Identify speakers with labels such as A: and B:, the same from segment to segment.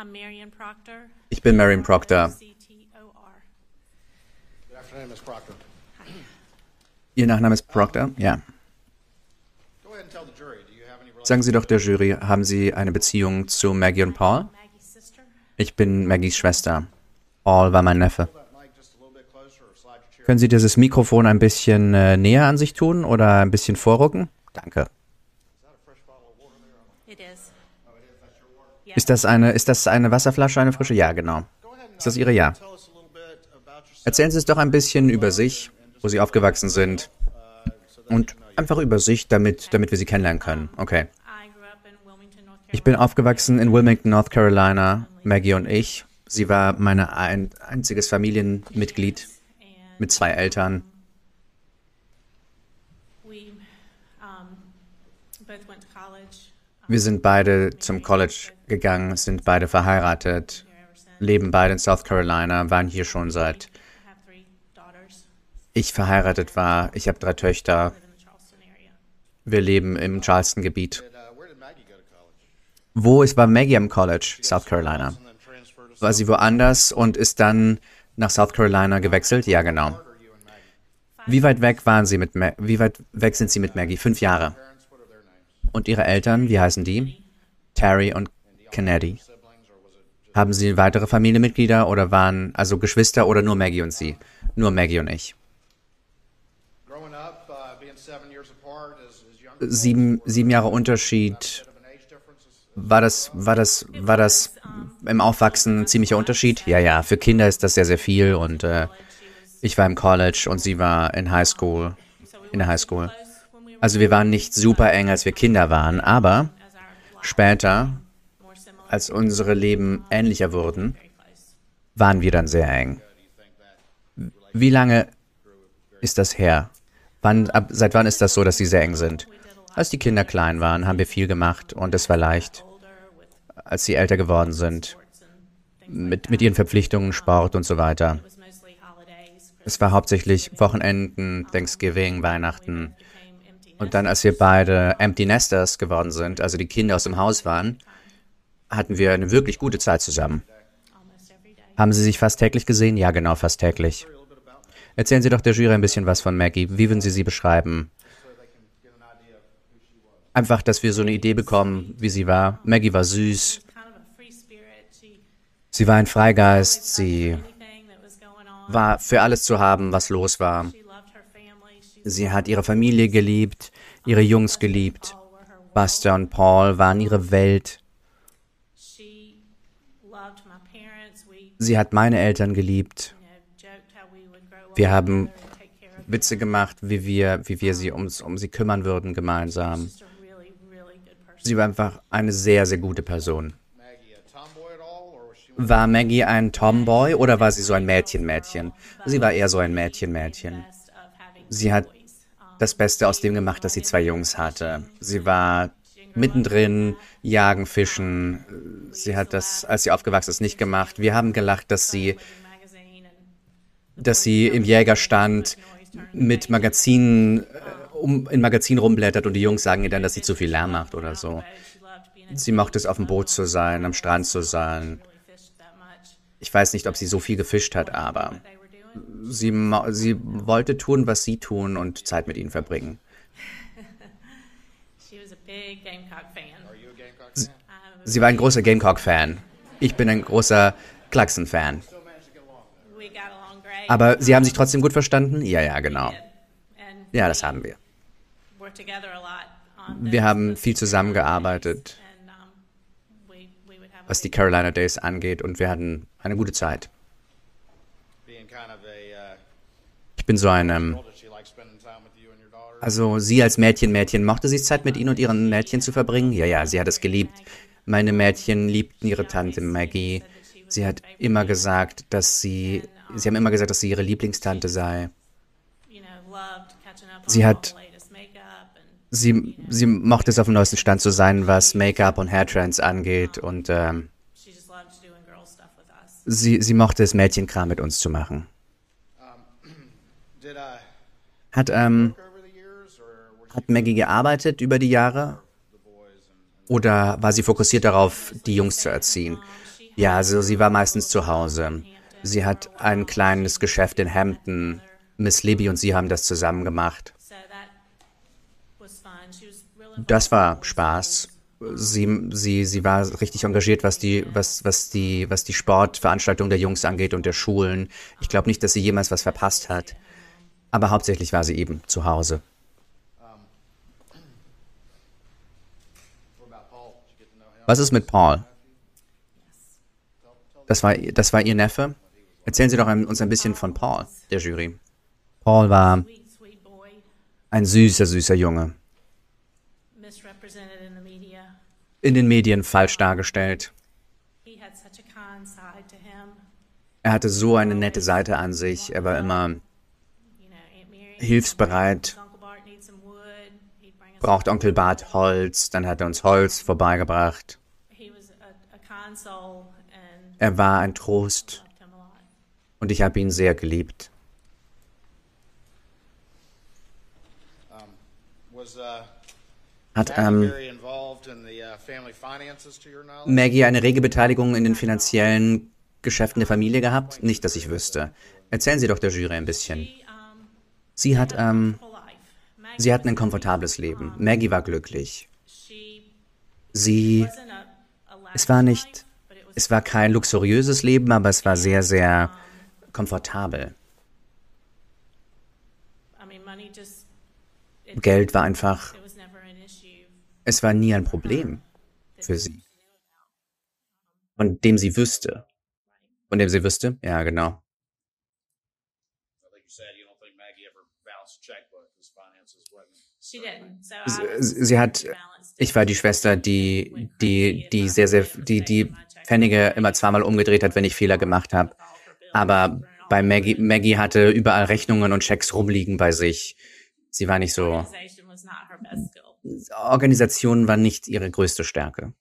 A: I'm Marion Proctor.
B: Ich bin Marion Proctor.
A: C-T-O-R.
C: Good afternoon, Ms. Proctor.
B: Ihr Nachname ist Proctor? Ja.
C: Go ahead and tell the jury, do you have any
B: Sagen Sie doch der Jury, haben Sie eine Beziehung zu Maggie und Paul? Ich bin Maggies Schwester. Paul war mein Neffe. Können Sie dieses Mikrofon ein bisschen äh, näher an sich tun oder ein bisschen vorrücken? Danke. Ist das eine, ist das eine Wasserflasche, eine frische? Ja, genau. Ist das Ihre? Ja. Erzählen Sie es doch ein bisschen über sich, wo Sie aufgewachsen sind und einfach über sich, damit, damit wir Sie kennenlernen können. Okay. Ich bin aufgewachsen in Wilmington, North Carolina. Maggie und ich. Sie war mein ein, einziges Familienmitglied mit zwei Eltern.
A: we um, both went to college.
B: Wir sind beide zum College gegangen, sind beide verheiratet, leben beide in South Carolina, waren hier schon seit ich verheiratet war. Ich habe drei Töchter. Wir leben im Charleston-Gebiet. Wo ist war Maggie am College? South Carolina. War sie woanders und ist dann nach South Carolina gewechselt? Ja, genau. Wie weit weg waren Sie mit Ma Wie weit weg sind Sie mit Maggie? Fünf Jahre. Und Ihre Eltern, wie heißen die? Terry und Kennedy. Haben Sie weitere Familienmitglieder oder waren also Geschwister oder nur Maggie und Sie? Nur Maggie und ich. Sieben, sieben Jahre Unterschied. War das, war das, war das im Aufwachsen ein ziemlicher Unterschied? Ja, ja, für Kinder ist das sehr, sehr viel und äh, ich war im College und sie war in High School, in der High School. Also wir waren nicht super eng, als wir Kinder waren, aber später, als unsere Leben ähnlicher wurden, waren wir dann sehr eng. Wie lange ist das her? Wann, ab, seit wann ist das so, dass sie sehr eng sind? Als die Kinder klein waren, haben wir viel gemacht und es war leicht. Als sie älter geworden sind, mit, mit ihren Verpflichtungen, Sport und so weiter. Es war hauptsächlich Wochenenden, Thanksgiving, Weihnachten. Und dann, als wir beide Empty Nesters geworden sind, also die Kinder aus dem Haus waren, hatten wir eine wirklich gute Zeit zusammen. Haben Sie sich fast täglich gesehen? Ja, genau, fast täglich. Erzählen Sie doch der Jury ein bisschen was von Maggie. Wie würden Sie sie beschreiben? Einfach, dass wir so eine Idee bekommen, wie sie war. Maggie war süß. Sie war ein Freigeist. Sie war für alles zu haben, was los war. Sie hat ihre Familie geliebt, ihre Jungs geliebt. Buster und Paul waren ihre Welt. Sie hat meine Eltern geliebt. Wir haben Witze gemacht, wie wir, wie wir sie ums, um sie kümmern würden gemeinsam. Sie war einfach eine sehr, sehr gute Person. War Maggie ein Tomboy oder war sie so ein Mädchen-Mädchen? Sie war eher so ein Mädchen-Mädchen. Sie hat das Beste aus dem gemacht, dass sie zwei Jungs hatte. Sie war mittendrin, jagen, fischen. Sie hat das, als sie aufgewachsen ist, nicht gemacht. Wir haben gelacht, dass sie, dass sie im Jägerstand mit Magazinen, äh, um, in Magazinen rumblättert und die Jungs sagen ihr dann, dass sie zu viel Lärm macht oder so. Sie mochte es, auf dem Boot zu sein, am Strand zu sein. Ich weiß nicht, ob sie so viel gefischt hat, aber. Sie, sie wollte tun, was sie tun und Zeit mit ihnen verbringen.
A: She was a big Gamecock fan.
C: Are you a Gamecock fan?
A: I was,
B: Sie war ein großer Gamecock-Fan. Ich bin ein großer Clarkson-Fan. Aber Sie haben sich trotzdem gut verstanden? Ja, ja, genau. Ja, das haben wir.
A: worked together a lot on
B: Wir haben viel zusammengearbeitet,
A: and um, we, we would have a
B: was die Carolina Days angeht, und wir hatten eine gute Zeit.
C: Being kind of a uh,
B: Ich bin so ein, ähm, also Sie als Mädchen, Mädchen, mochte sie Zeit mit Ihnen und Ihren Mädchen zu verbringen? Ja, ja, sie hat es geliebt. Meine Mädchen liebten ihre Tante Maggie. Sie hat immer gesagt, dass sie, sie haben immer gesagt, dass sie ihre Lieblingstante sei. Sie hat- Sie, sie mochte es auf dem neuesten Stand zu sein, was Make-up und Hairtrends angeht und ähm, sie, sie mochte es, Mädchenkram mit uns zu machen. Hat, ähm, hat Maggie gearbeitet über die Jahre oder war sie fokussiert darauf, die Jungs zu erziehen? Ja, also sie war meistens zu Hause. Sie hat ein kleines Geschäft in Hampton. Miss Libby und sie haben das zusammen gemacht. Das war Spaß. Sie, sie, sie war richtig engagiert, was die, was, was die, was die Sportveranstaltung der Jungs angeht und der Schulen. Ich glaube nicht, dass sie jemals was verpasst hat. Aber hauptsächlich war sie eben zu Hause. Was ist mit Paul? Das war, das war Ihr Neffe? Erzählen Sie doch uns ein bisschen von Paul, der Jury. Paul war ein süßer, süßer Junge. In den Medien falsch dargestellt. Er hatte so eine nette Seite an sich. Er war immer hilfsbereit. Braucht Onkel Bart Holz, dann hat er uns Holz vorbeigebracht. Er war ein Trost und ich habe ihn sehr geliebt. Hat ähm, Maggie eine rege Beteiligung in den finanziellen Geschäften der Familie gehabt? Nicht, dass ich wüsste. Erzählen Sie doch der Jury ein bisschen. Sie hat, ähm, sie hatten ein komfortables Leben. Maggie war glücklich. Sie, es war nicht es war kein luxuriöses Leben, aber es war sehr, sehr komfortabel. Geld war einfach, es war nie ein Problem für sie. Von dem sie wüsste. Von dem sie wüsste? Ja, genau. Sie, sie hat, ich war die Schwester, die, die, die sehr, sehr, die, die Pfennige immer zweimal umgedreht hat, wenn ich Fehler gemacht habe. Aber bei Maggie, Maggie hatte überall Rechnungen und Checks rumliegen bei sich. Sie war nicht so. Organisation war nicht ihre größte Stärke.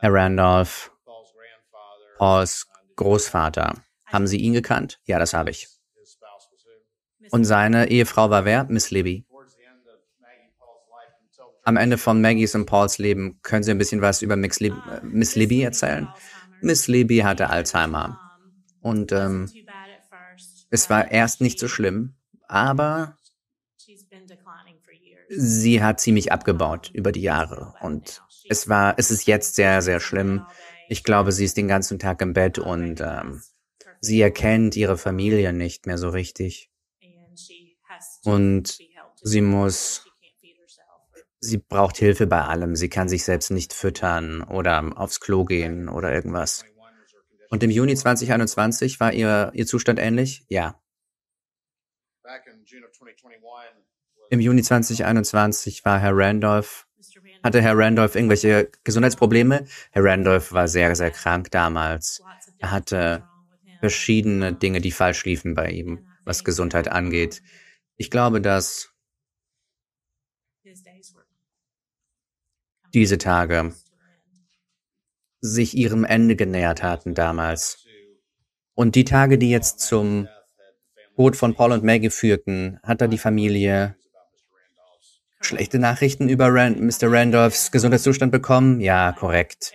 B: Herr Randolph, Pauls Großvater. Haben Sie ihn gekannt? Ja, das habe ich. Und seine Ehefrau war wer? Miss Libby. Am Ende von Maggies und Pauls Leben können Sie ein bisschen was über Miss Libby, äh, Miss Libby erzählen? Miss Libby hatte Alzheimer. Und ähm, es war erst nicht so schlimm, aber sie hat ziemlich abgebaut über die Jahre. Und es war, es ist jetzt sehr, sehr schlimm. Ich glaube, sie ist den ganzen Tag im Bett und ähm, sie erkennt ihre Familie nicht mehr so richtig. Und sie muss sie braucht Hilfe bei allem. Sie kann sich selbst nicht füttern oder aufs Klo gehen oder irgendwas. Und im Juni 2021 war ihr, ihr Zustand ähnlich? Ja. Im Juni 2021 war Herr Randolph, hatte Herr Randolph irgendwelche Gesundheitsprobleme? Herr Randolph war sehr, sehr krank damals. Er hatte verschiedene Dinge, die falsch liefen bei ihm, was Gesundheit angeht. Ich glaube, dass diese Tage sich ihrem Ende genähert hatten damals. Und die Tage, die jetzt zum Tod von Paul und Maggie führten, hat da die Familie schlechte Nachrichten über Rand Mr. Randolphs Gesundheitszustand bekommen? Ja, korrekt.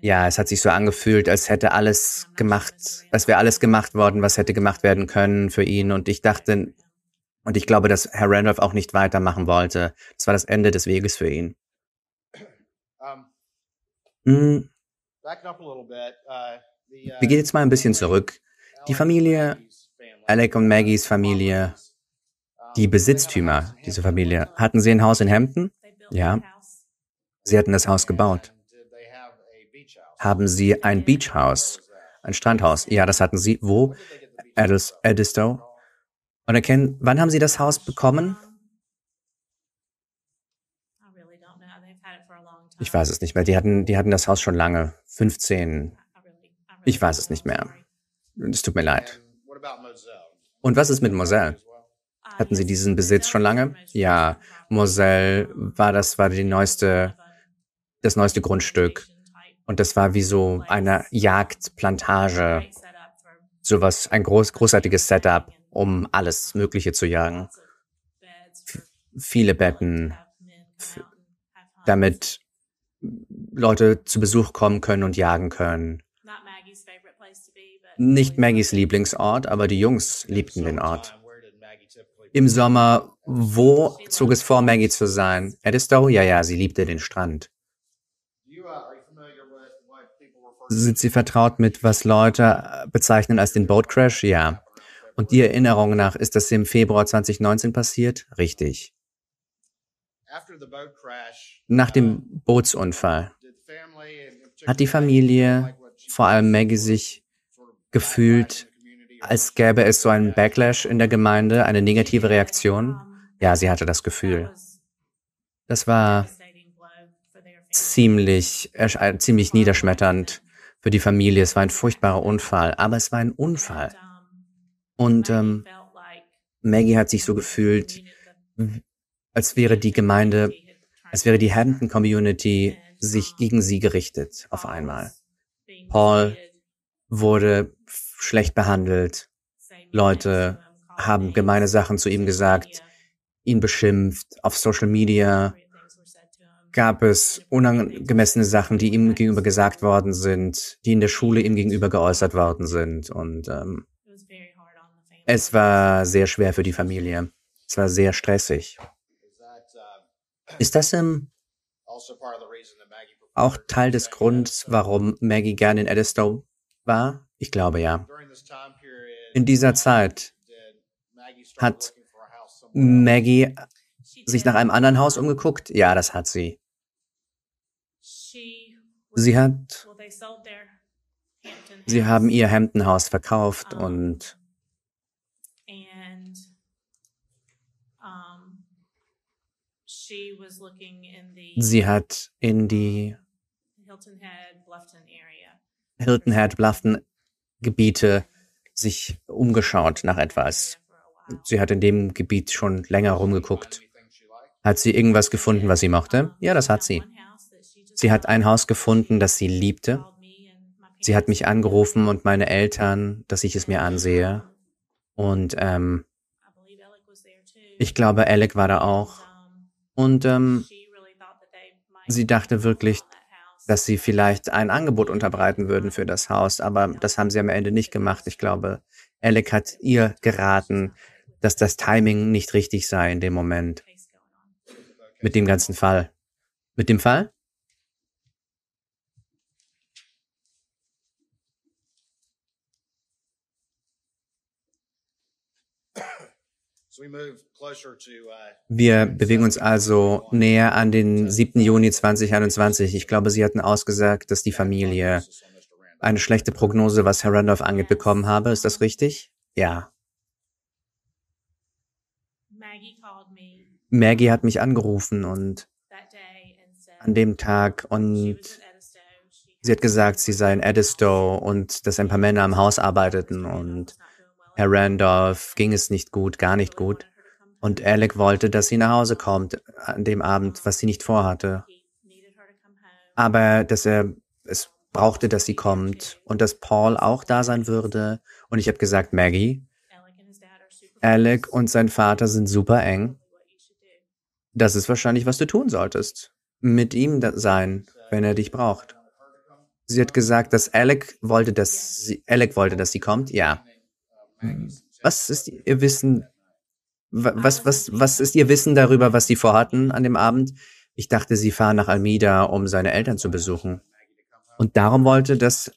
B: Ja, es hat sich so angefühlt, als hätte alles gemacht, als wäre alles gemacht worden, was hätte gemacht werden können für ihn. Und ich dachte, und ich glaube, dass Herr Randolph auch nicht weitermachen wollte. Das war das Ende des Weges für ihn. Hm. Uh, Wir gehen jetzt mal ein bisschen zurück. Die Familie, Alec und Maggies Familie, die Besitztümer dieser Familie, hatten sie ein Haus in Hampton? Ja. Sie hatten das Haus gebaut. Haben sie ein Beachhaus, ein Strandhaus? Ja, das hatten sie. Wo? Edistow. Und erkennen, wann haben sie das Haus bekommen? Ich weiß es nicht mehr. Die hatten, die hatten das Haus schon lange. 15. Ich weiß es nicht mehr. Es tut mir leid. Und was ist mit Moselle? Hatten Sie diesen Besitz schon lange? Ja, Moselle war das, war die neueste, das neueste Grundstück. Und das war wie so eine Jagdplantage. Sowas, ein groß, großartiges Setup, um alles Mögliche zu jagen. Viele Betten, damit Leute zu Besuch kommen können und jagen können. Nicht Maggies Lieblingsort, aber die Jungs liebten den Ort. Im Sommer, wo zog es vor, Maggie zu sein? Edistow? Ja, ja, sie liebte den Strand. Sind Sie vertraut mit, was Leute bezeichnen als den Boat Crash? Ja. Und die Erinnerung nach, ist das im Februar 2019 passiert? Richtig. Nach dem Bootsunfall hat die Familie, vor allem Maggie, sich gefühlt, als gäbe es so einen Backlash in der Gemeinde, eine negative Reaktion? Ja, sie hatte das Gefühl. Das war ziemlich, äh, ziemlich niederschmetternd für die Familie. Es war ein furchtbarer Unfall, aber es war ein Unfall. Und ähm, Maggie hat sich so gefühlt, als wäre die Gemeinde, als wäre die Hampton Community sich gegen sie gerichtet auf einmal. Paul wurde schlecht behandelt. Leute haben gemeine Sachen zu ihm gesagt, ihn beschimpft. Auf Social Media gab es unangemessene Sachen, die ihm gegenüber gesagt worden sind, die in der Schule ihm gegenüber geäußert worden sind. Und ähm, es war sehr schwer für die Familie. Es war sehr stressig. Ist das ähm, auch Teil des Grunds, warum Maggie gerne in Edistow war? Ich glaube ja. In dieser Zeit hat Maggie sich nach einem anderen Haus umgeguckt? Ja, das hat sie. Sie hat, sie haben ihr Hampton-Haus verkauft und sie hat in die Hilton Head Bluffton Gebiete sich umgeschaut nach etwas. Sie hat in dem Gebiet schon länger rumgeguckt. Hat sie irgendwas gefunden, was sie mochte? Ja, das hat sie. Sie hat ein Haus gefunden, das sie liebte. Sie hat mich angerufen und meine Eltern, dass ich es mir ansehe. Und ähm, ich glaube, Alec war da auch. Und ähm, sie dachte wirklich, dass sie vielleicht ein Angebot unterbreiten würden für das Haus, aber das haben sie am Ende nicht gemacht. Ich glaube, Alec hat ihr geraten, dass das Timing nicht richtig sei in dem Moment. Mit dem ganzen Fall. Mit dem Fall? Wir bewegen uns also näher an den 7. Juni 2021. Ich glaube, Sie hatten ausgesagt, dass die Familie eine schlechte Prognose, was Herr Randolph angeht, bekommen habe. Ist das richtig? Ja. Maggie hat mich angerufen und an dem Tag und sie hat gesagt, sie sei in Edistow und dass ein paar Männer am Haus arbeiteten und Herr Randolph ging es nicht gut, gar nicht gut. Und Alec wollte, dass sie nach Hause kommt an dem Abend, was sie nicht vorhatte. Aber dass er es brauchte, dass sie kommt und dass Paul auch da sein würde. Und ich habe gesagt, Maggie, Alec und sein Vater sind super eng. Das ist wahrscheinlich, was du tun solltest. Mit ihm sein, wenn er dich braucht. Sie hat gesagt, dass Alec wollte, dass sie, Alec wollte, dass sie kommt. Ja. Was ist Ihr Wissen? Was, was, was ist Ihr Wissen darüber, was Sie vorhatten an dem Abend? Ich dachte, Sie fahren nach Almeida, um seine Eltern zu besuchen. Und darum wollte das,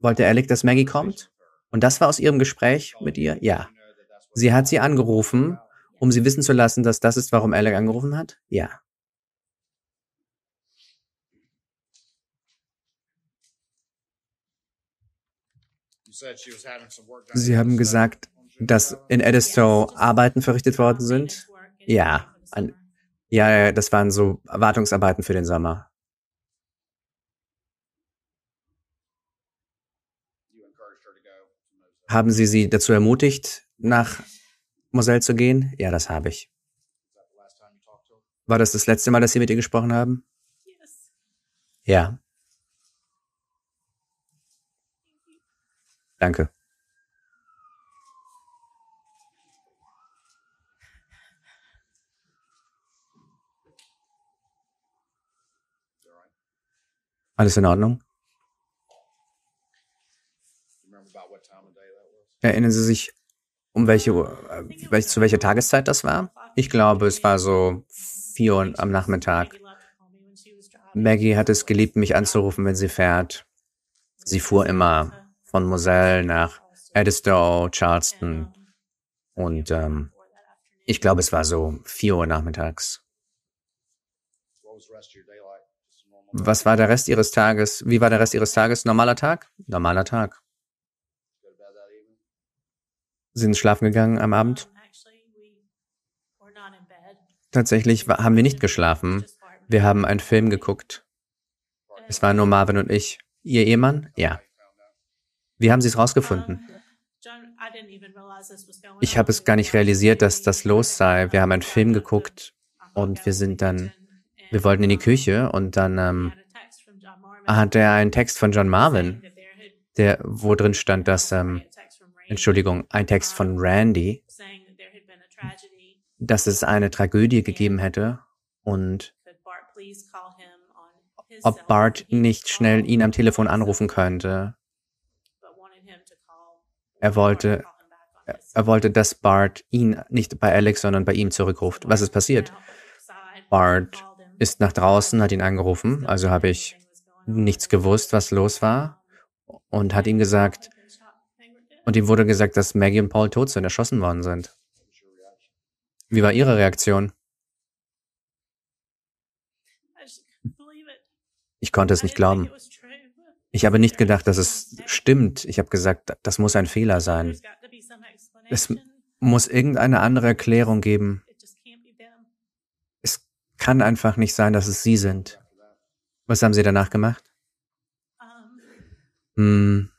B: wollte Alec, dass Maggie kommt? Und das war aus Ihrem Gespräch mit ihr? Ja. Sie hat sie angerufen, um sie wissen zu lassen, dass das ist, warum Alec angerufen hat? Ja. Sie haben gesagt, dass in Edistow Arbeiten verrichtet worden sind? Ja. An, ja, das waren so Wartungsarbeiten für den Sommer. Haben Sie sie dazu ermutigt, nach Moselle zu gehen? Ja, das habe ich. War das das letzte Mal, dass Sie mit ihr gesprochen haben? Ja. Danke. Alles in Ordnung? Erinnern Sie sich, um welche äh, zu welcher Tageszeit das war? Ich glaube, es war so vier Uhr am Nachmittag. Maggie hat es geliebt, mich anzurufen, wenn sie fährt. Sie fuhr immer von Moselle nach Edistow, Charleston und ähm, ich glaube, es war so vier Uhr nachmittags.
C: Was
B: war der Rest Ihres Tages? Wie war der Rest Ihres Tages? Normaler Tag? Normaler Tag. Sind schlafen gegangen am Abend? Tatsächlich haben wir nicht geschlafen. Wir haben einen Film geguckt. Es waren nur Marvin und ich. Ihr Ehemann? Ja. Wie haben Sie es rausgefunden? Ich habe es gar nicht realisiert, dass das los sei. Wir haben einen Film geguckt und wir sind dann, wir wollten in die Küche und dann ähm, hat er einen Text von John Marvin, der, wo drin stand, dass, ähm, Entschuldigung, ein Text von Randy, dass es eine Tragödie gegeben hätte und ob Bart nicht schnell ihn am Telefon anrufen könnte. Er wollte, er wollte, dass Bart ihn nicht bei Alex, sondern bei ihm zurückruft. Was ist passiert? Bart ist nach draußen, hat ihn angerufen, also habe ich nichts gewusst, was los war und hat ihm gesagt, und ihm wurde gesagt, dass Maggie und Paul tot sind, erschossen worden sind. Wie war Ihre Reaktion? Ich konnte es nicht glauben. Ich habe nicht gedacht, dass es stimmt. Ich habe gesagt, das muss ein Fehler sein. Es muss irgendeine andere Erklärung geben. Es kann einfach nicht sein, dass es Sie sind. Was haben Sie danach gemacht? Hm,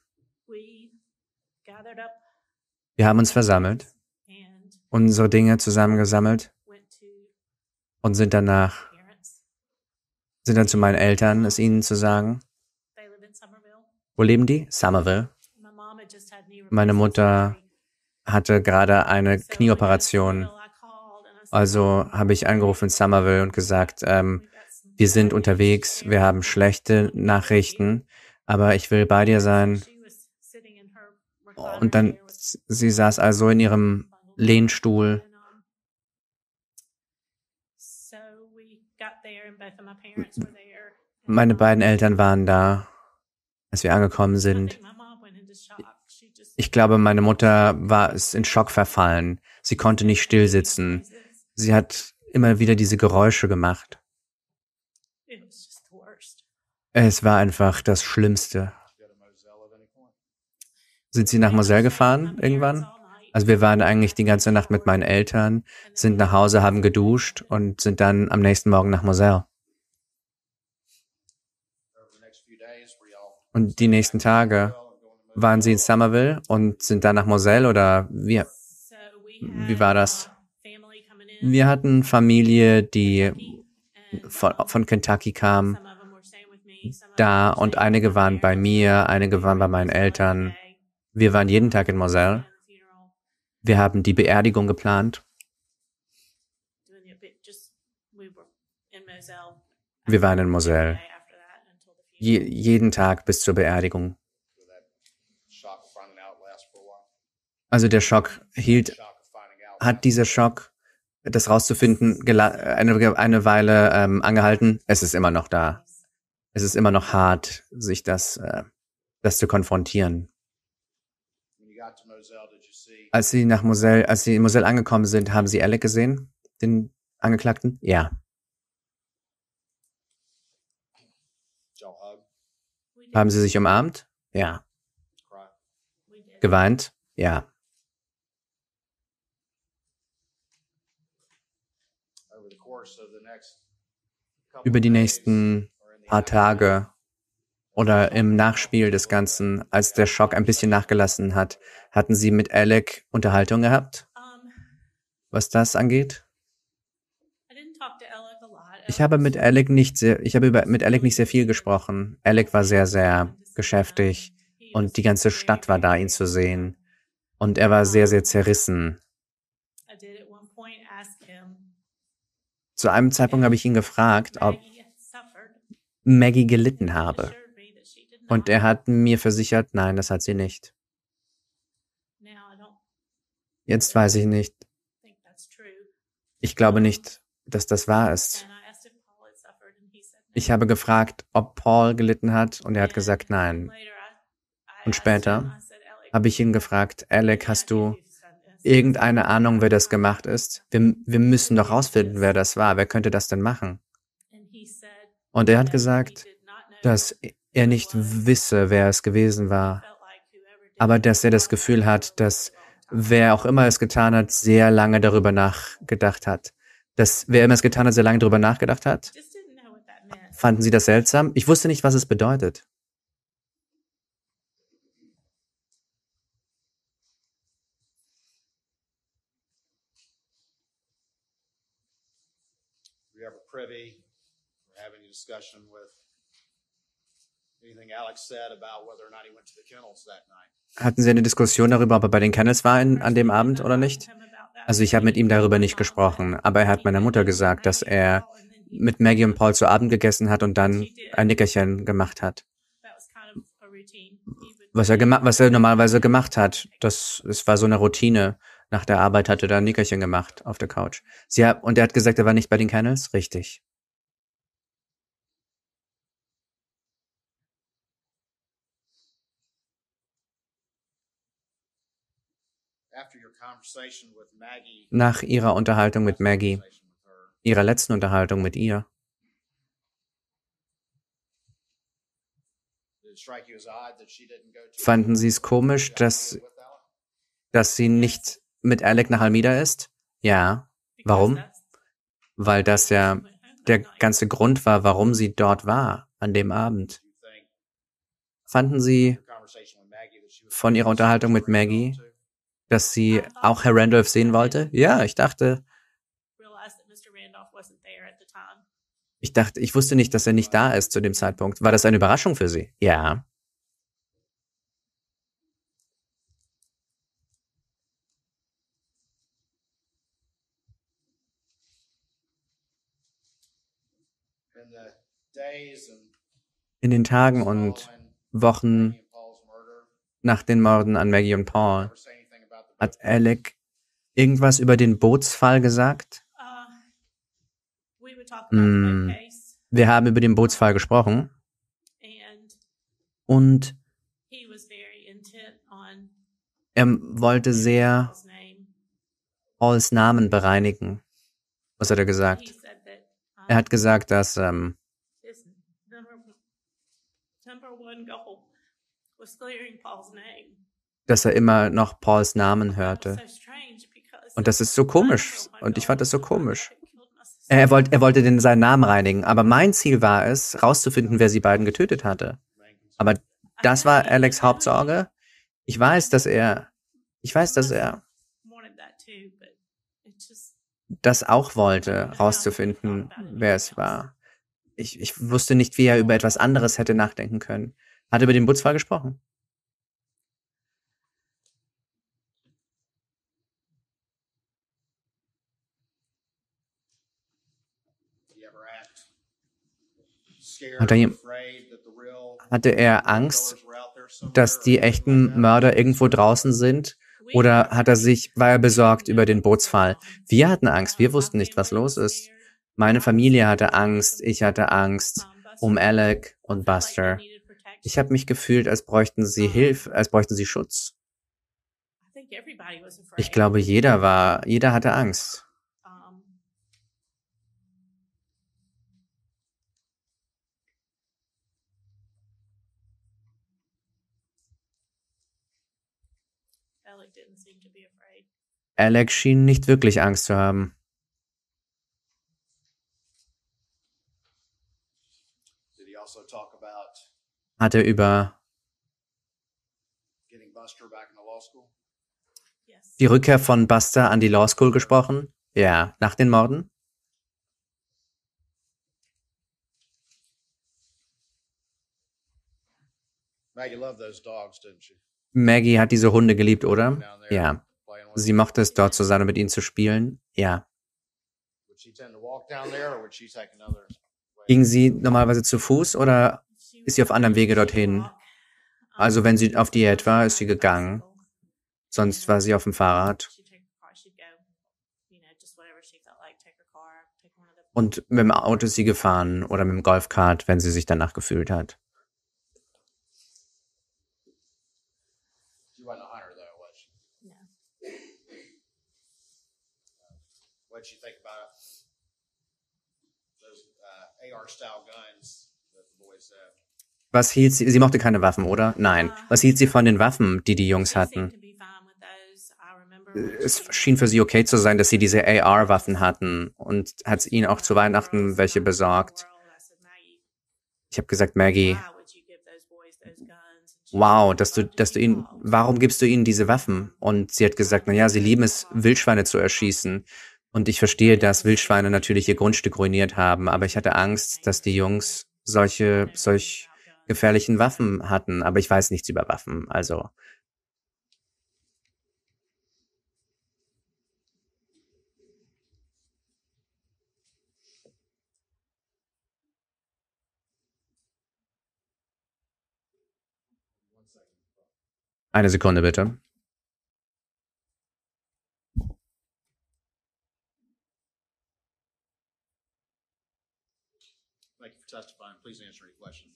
B: wir haben uns versammelt, unsere Dinge zusammengesammelt und sind danach, sind dann zu meinen Eltern, es ihnen zu sagen. Wo leben die? Somerville. Meine Mutter hatte gerade eine Knieoperation. Also habe ich angerufen in Somerville und gesagt, ähm, wir sind unterwegs, wir haben schlechte Nachrichten, aber ich will bei dir sein. Und dann, sie saß also in ihrem Lehnstuhl. Meine beiden Eltern waren da, als wir angekommen sind. Ich glaube, meine Mutter war es in Schock verfallen. Sie konnte nicht still sitzen. Sie hat immer wieder diese Geräusche gemacht. Es war einfach das Schlimmste. Sind Sie nach Moselle gefahren irgendwann? Also wir waren eigentlich die ganze Nacht mit meinen Eltern, sind nach Hause, haben geduscht und sind dann am nächsten Morgen nach Moselle.
C: Over the next few days, were y'all
B: Und die nächsten Tage waren Sie in Somerville und sind dann nach Moselle oder wie? Wie war das? Wir hatten Familie, die von, von Kentucky kam, da und einige waren bei mir, einige waren bei meinen Eltern. Wir waren jeden Tag in Moselle. Wir haben die Beerdigung geplant. Wir waren in Moselle. Je, jeden Tag bis zur Beerdigung. Also der Schock hielt, hat dieser Schock, das rauszufinden, eine, eine Weile ähm, angehalten. Es ist immer noch da. Es ist immer noch hart, sich das, äh, das zu konfrontieren. Als sie nach Moselle, als sie in Moselle angekommen sind, haben sie Alec gesehen, den Angeklagten? Ja. Haben sie sich umarmt? Ja. Geweint? Ja. Über die nächsten paar Tage oder im Nachspiel des Ganzen, als der Schock ein bisschen nachgelassen hat, hatten sie mit Alec Unterhaltung gehabt, was das angeht? Ich habe mit Alec nicht sehr, ich habe über, mit Alec nicht sehr viel gesprochen. Alec war sehr, sehr geschäftig und die ganze Stadt war da, ihn zu sehen. Und er war sehr, sehr zerrissen. Zu einem Zeitpunkt habe ich ihn gefragt, ob, Maggie gelitten habe. Und er hat mir versichert, nein, das hat sie nicht. Jetzt weiß ich nicht. Ich glaube nicht, dass das wahr ist. Ich habe gefragt, ob Paul gelitten hat, und er hat gesagt, nein. Und später habe ich ihn gefragt, Alec, hast du irgendeine Ahnung, wer das gemacht ist? Wir, wir müssen doch rausfinden, wer das war. Wer könnte das denn machen? Und er hat gesagt, dass er nicht wisse, wer es gewesen war, aber dass er das Gefühl hat, dass wer auch immer es getan hat, sehr lange darüber nachgedacht hat. Dass wer immer es getan hat, sehr lange darüber nachgedacht hat. Fanden Sie das seltsam? Ich wusste nicht, was es bedeutet.
C: Were you ever privy or having a discussion with anything Alex said about whether or not he went to the kennels that night?
B: Hatten Sie eine Diskussion darüber, ob er bei den Kennels war in, an dem Abend oder nicht? Also ich habe mit ihm darüber nicht gesprochen, aber er hat meiner Mutter gesagt, dass er mit Maggie und Paul zu Abend gegessen hat und dann ein Nickerchen gemacht hat. Was er, gema was er normalerweise gemacht hat, das, das war so eine Routine. Nach der Arbeit hatte er ein Nickerchen gemacht auf der Couch. Sie hat, und er hat gesagt, er war nicht bei den Kennels? Richtig. Nach ihrer Unterhaltung mit Maggie, ihrer letzten Unterhaltung mit ihr, fanden Sie es komisch, dass, dass sie nicht mit Alec nach Almida ist? Ja. Warum? Weil das ja der ganze Grund war, warum sie dort war an dem Abend. Fanden Sie von Ihrer Unterhaltung mit Maggie, dass sie auch Herr Randolph sehen wollte? Ja, ich dachte, ich dachte, ich wusste nicht, dass er nicht da ist zu dem Zeitpunkt. War das eine Überraschung für Sie? Ja.
C: in
B: den Tagen und Wochen nach den Morden an Maggie und Paul hat Alec irgendwas über den Bootsfall gesagt?
A: Mm.
B: Wir haben über den Bootsfall gesprochen und er wollte sehr Pauls Namen bereinigen. Was hat er gesagt? Er hat gesagt, dass ähm, dass er immer noch Pauls Namen hörte. Und das ist so komisch. Und ich fand das so komisch. Er wollte, er wollte den, seinen Namen reinigen, aber mein Ziel war es, rauszufinden, wer sie beiden getötet hatte. Aber das war Alex Hauptsorge. Ich weiß, dass er, ich weiß, dass er das auch wollte, rauszufinden, wer es war. Ich, ich wusste nicht, wie er über etwas anderes hätte nachdenken können. Hat er über den Bootsfall gesprochen? Hat Hatte er Angst, dass die echten? Mörder irgendwo draußen sind? Oder hat er sich, war er besorgt über den Bootsfall? Wir hatten Angst, wir wussten nicht, was los ist. Meine Familie hatte Angst, ich hatte Angst um Alec und Buster. Ich habe mich gefühlt, als bräuchten sie Hilfe, als bräuchten sie Schutz. Ich glaube, jeder war, jeder hatte Angst.
A: Um, Alec didn't seem to be afraid.
B: Alec schien nicht wirklich Angst zu haben.
C: Did he also talk about
B: Hat er über die Rückkehr von Buster an die Law School gesprochen? Ja, nach den Morden?
C: Maggie loved those dogs, didn't she?
B: Maggie hat diese Hunde geliebt, oder? Ja. Sie mochte es dort zu sein und mit ihnen zu spielen? Ja. Ging sie normalerweise zu Fuß oder ist sie auf anderem Wege dorthin? Also wenn sie auf Diät war, ist sie gegangen. Sonst war sie auf dem Fahrrad. Und mit dem Auto ist sie gefahren oder mit dem Golfkart, wenn sie sich danach gefühlt hat.
C: What'd you think about those uh, AR-style guns that the boys have?
B: Was hielt sie? Sie mochte keine Waffen, oder? Nein. Was hielt sie von den Waffen, die die Jungs hatten? Es schien für sie okay zu sein, dass sie diese AR-Waffen hatten und hat ihnen auch zu Weihnachten welche besorgt. Ich habe gesagt, Maggie, wow, dass du, dass du ihnen, warum gibst du ihnen diese Waffen? Und sie hat gesagt, na ja, sie lieben es, Wildschweine zu erschießen. Und ich verstehe, dass Wildschweine natürlich ihr Grundstück ruiniert haben, aber ich hatte Angst, dass die Jungs solche, solch gefährlichen Waffen hatten, aber ich weiß nichts über Waffen, also. Eine Sekunde bitte.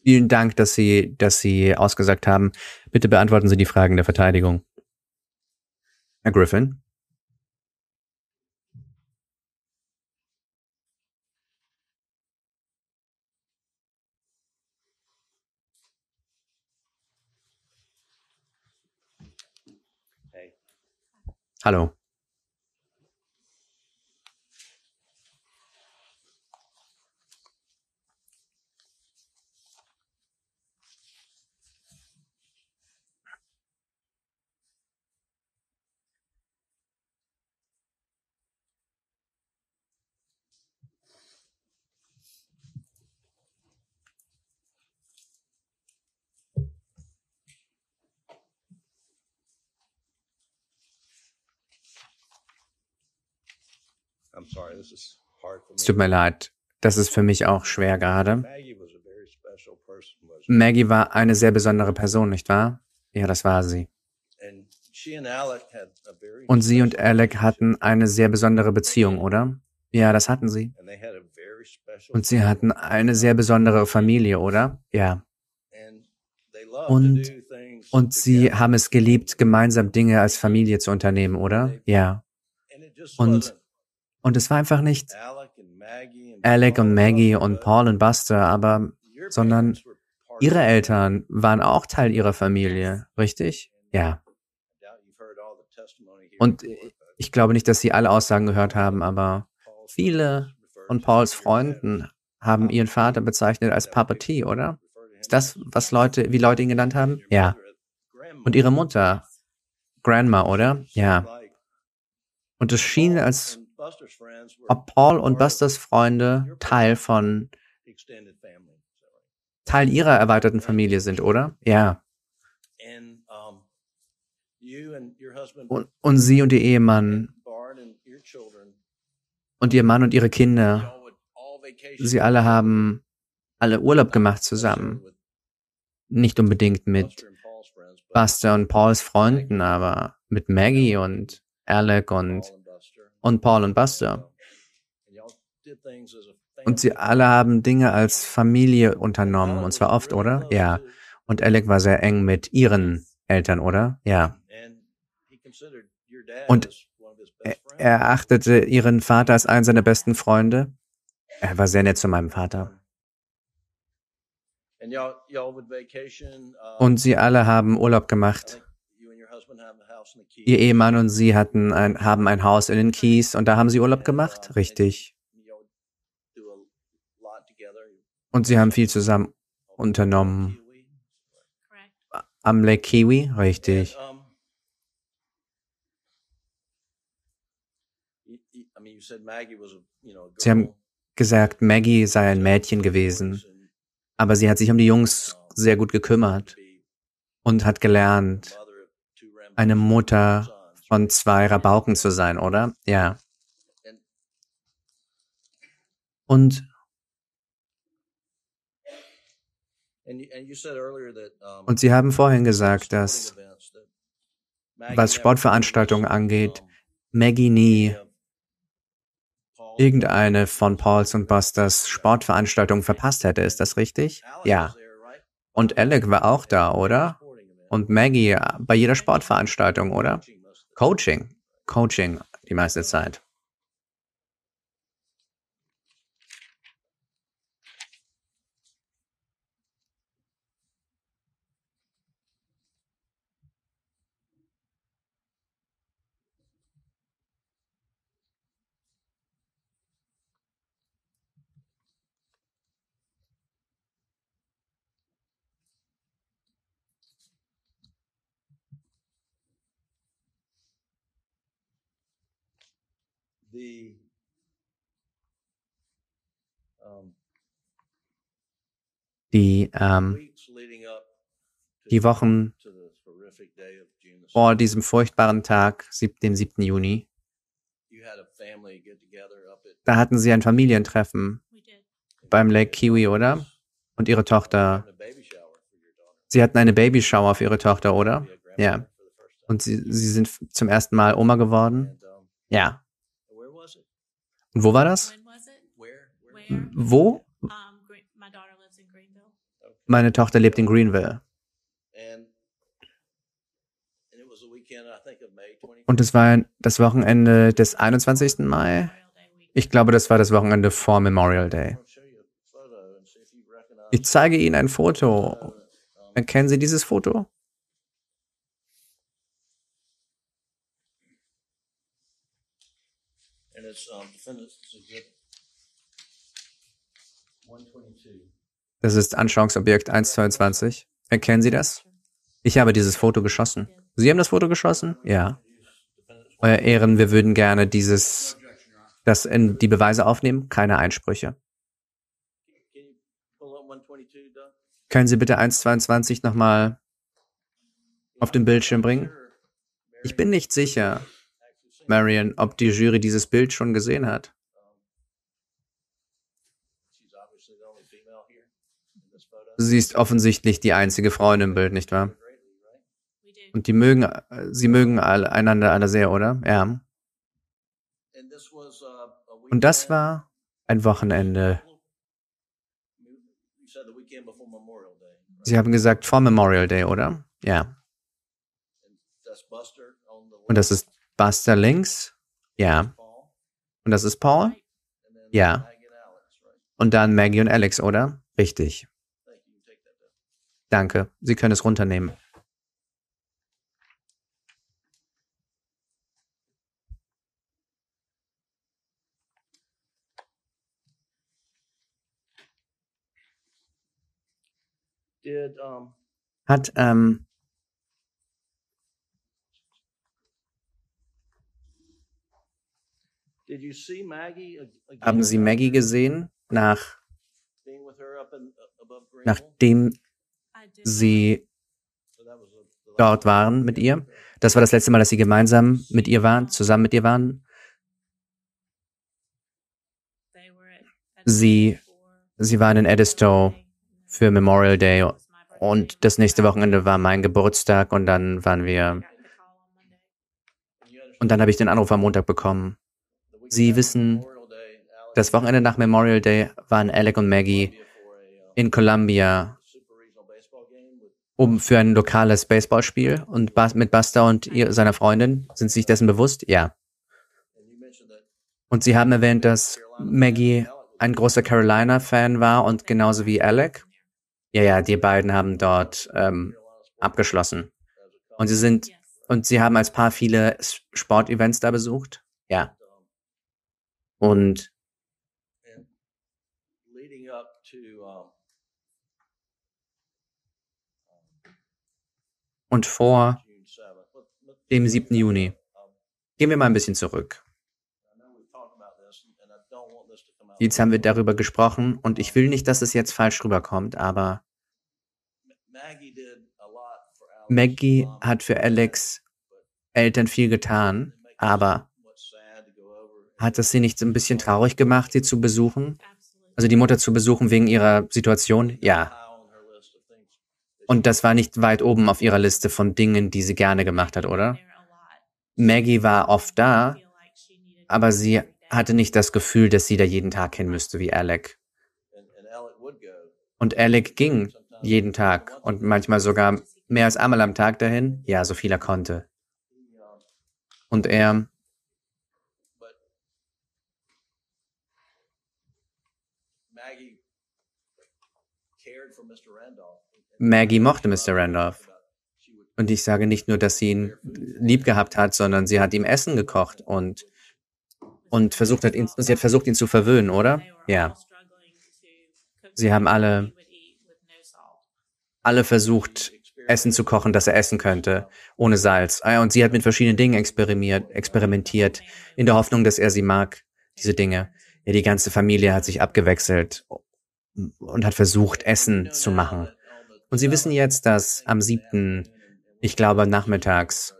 B: Vielen Dank, dass Sie, dass Sie ausgesagt haben. Bitte beantworten Sie die Fragen der Verteidigung. Herr Griffin?
C: Hey.
B: Hallo. Es tut mir leid. Das ist für mich auch schwer gerade.
D: Maggie
B: war eine sehr besondere Person, nicht wahr? Ja, das war sie. Und sie und Alec hatten eine sehr besondere Beziehung, oder? Ja, das hatten sie. Und sie hatten eine sehr besondere Familie, oder? Ja. Und- Und sie haben es geliebt, gemeinsam Dinge als Familie zu unternehmen, oder? Ja. Und- Und es war einfach nicht
D: Alec
B: und Maggie und Paul und Buster, aber sondern ihre. Eltern waren auch Teil ihrer Familie, richtig? Ja.
D: Testimony here
B: Und ich glaube nicht, dass sie alle Aussagen gehört haben, aber viele von Pauls Freunden haben ihren Vater bezeichnet als Papa T, oder? Ist das,
D: as
B: was. Leute, wie Leute ihn genannt haben? Ja. Und ihre Mutter, Grandma, oder? Ja. Und es schien, als ob Paul und Busters Freunde Teil von? Teil ihrer erweiterten Familie sind, oder? Ja. Und, und sie und ihr Ehemann und ihr Mann und ihre Kinder, sie alle haben alle Urlaub gemacht zusammen. Nicht unbedingt mit
D: Buster
B: und Pauls Freunden, aber mit Maggie und Alec und. Und Paul und Buster. Und sie alle haben Dinge als Familie unternommen, und zwar oft, oder? Ja. Und Alec war sehr eng mit ihren Eltern, oder? Ja. Und Er, achtete ihren Vater als einen seiner besten Freunde. Er war sehr nett zu meinem Vater.
D: Uh,
B: Und sie alle haben Urlaub gemacht. Ihr Ehemann und sie hatten ein, haben ein Haus in den Keys und da haben sie Urlaub gemacht. Richtig.
D: Lot together.
B: Und sie haben viel zusammen unternommen. Am Lake Kiwi. Richtig. Sie haben. Gesagt, Maggie sei ein Mädchen gewesen. Aber sie hat sich um die Jungs sehr gut gekümmert und hat gelernt, eine Mutter von zwei Rabauken zu sein, oder? Ja. Und Und Sie haben vorhin gesagt, dass was Sportveranstaltungen angeht, Maggie nie irgendeine von Pauls und Busters Sportveranstaltungen verpasst hätte. Ist das richtig? Ja. Und Alec war auch da, oder? Und Maggie äh, bei jeder Sportveranstaltung, oder?
D: Coaching.
B: Coaching die meiste Zeit.
D: The um,
B: Die, ähm, die Wochen
D: to the horrific day of June the
B: vor diesem furchtbaren Tag, dem 7. Juni,
D: you had a family get together up at
B: da hatten sie ein Familientreffen beim Lake Kiwi, oder? Und ihre Tochter, sie hatten eine Babyshower für ihre Tochter, oder? Ja. Und sie, sie sind zum ersten Mal Oma geworden? Ja. Und wo war das? Wo? Meine Tochter lebt in Greenville.
D: And and it was the weekend, I think, of May 20.
B: Und es war das Wochenende des 21. Mai. Ich glaube, das war das Wochenende vor Memorial Day. Ich zeige Ihnen ein Foto. Erkennen Sie dieses Foto?
D: And it's um, defendant's exhibit 122.
B: Das ist Anschauungsobjekt 122. Erkennen Sie das? Ich habe dieses Foto geschossen. Sie haben das Foto geschossen? Ja. Euer Ehren, wir würden gerne dieses, das in die Beweise aufnehmen. Keine Einsprüche.
D: Can you pull up 122, Doug?
B: Können Sie bitte 122 nochmal auf den Bildschirm bringen? Ich bin nicht sicher, Marion, ob die Jury dieses Bild schon gesehen hat. Sie ist offensichtlich die einzige Frau in dem Bild, nicht wahr? Und die mögen, äh, sie mögen alle, einander alle sehr, oder? Ja. Und das war ein Wochenende. Sie haben gesagt vor Memorial Day, oder? Ja. Und das ist Buster links? Ja. Und das ist Paul? Ja. Und dann Maggie und Alex, oder? Richtig.
D: Thank you. You can take that down.
B: Danke. Sie können es runternehmen.
D: Did um
B: Hat, ähm,
D: did you see Maggie ag- again
B: haben Sie Maggie gesehen, nach,
D: uh,
B: nachdem. Sie dort waren mit ihr? Das war das letzte Mal, dass Sie gemeinsam mit ihr waren, zusammen mit ihr waren? Sie- Sie waren in
A: and
B: für Memorial Day und das nächste Wochenende war mein Geburtstag und dann waren wir, und dann habe ich den Anruf am Montag bekommen. Sie wissen, Das Wochenende nach Memorial Day waren Alec und Maggie in Columbia,
D: super regional baseball game with
B: um für ein lokales Baseballspiel und mit Buster und ihr, seiner Freundin. Sind Sie sich dessen bewusst? Ja. Und Sie haben erwähnt, dass Maggie ein großer Carolina-Fan war und genauso wie Alec. Ja, ja, die beiden haben dort ähm, abgeschlossen. Und sie sind und sie haben als Paar viele Sportevents da besucht. Ja. Und
D: and leading up to um,
B: und vor
D: June 7th. Let- let-
B: dem 7. Juni. Gehen wir mal ein bisschen zurück. Jetzt haben wir darüber gesprochen und ich will nicht, dass es jetzt falsch rüberkommt, aber
D: Maggie
B: hat für Alex Eltern viel getan, aber hat es sie nicht ein bisschen traurig gemacht, sie zu besuchen? Also die Mutter zu besuchen wegen ihrer Situation? Ja.
D: High on her list of
B: Und das war nicht weit oben auf ihrer Liste von Dingen, die sie gerne gemacht hat, oder? Maggie war oft da, aber sie hatte nicht das Gefühl, dass sie da jeden Tag hin müsste wie Alec. Und Alec ging jeden Tag und manchmal sogar mehr als einmal am Tag dahin. Ja, so viel er konnte. Und er,
D: but Maggie cared for Mr. Randolph.
B: Maggie mochte Mr. Randolph. Und ich sage nicht nur, dass sie ihn lieb gehabt hat, sondern sie hat ihm Essen gekocht und, und versucht hat, ihn, sie hat versucht, ihn zu verwöhnen, oder? Ja. Sie haben alle, alle versucht, Essen zu kochen, das er essen könnte, ohne Salz. Ah, Und sie hat mit verschiedenen Dingen experimentiert, experimentiert, in der Hoffnung, dass er sie mag, diese Dinge. Ja, die ganze Familie hat sich abgewechselt und hat versucht, Essen zu machen. Und Sie wissen jetzt, dass am 7., ich glaube nachmittags,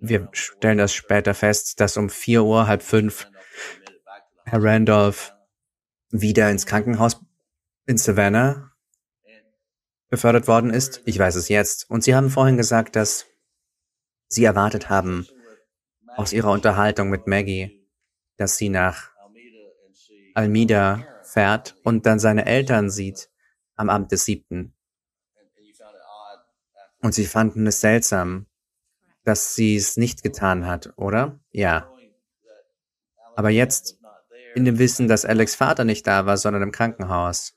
B: wir stellen das später fest, dass um 4 Uhr, halb fünf, Herr Randolph wieder ins Krankenhaus in Savannah befördert worden ist. Ich weiß es jetzt. Und Sie haben vorhin gesagt, dass Sie erwartet haben, aus Ihrer Unterhaltung mit Maggie, dass sie nach Almida fährt und dann seine Eltern sieht am Abend des 7.
D: and, and you found it odd after
B: Und Sie fanden es seltsam, dass sie es nicht getan hat, oder? Ja. Aber jetzt, in dem Wissen, dass Alex Vater nicht da war, sondern im Krankenhaus,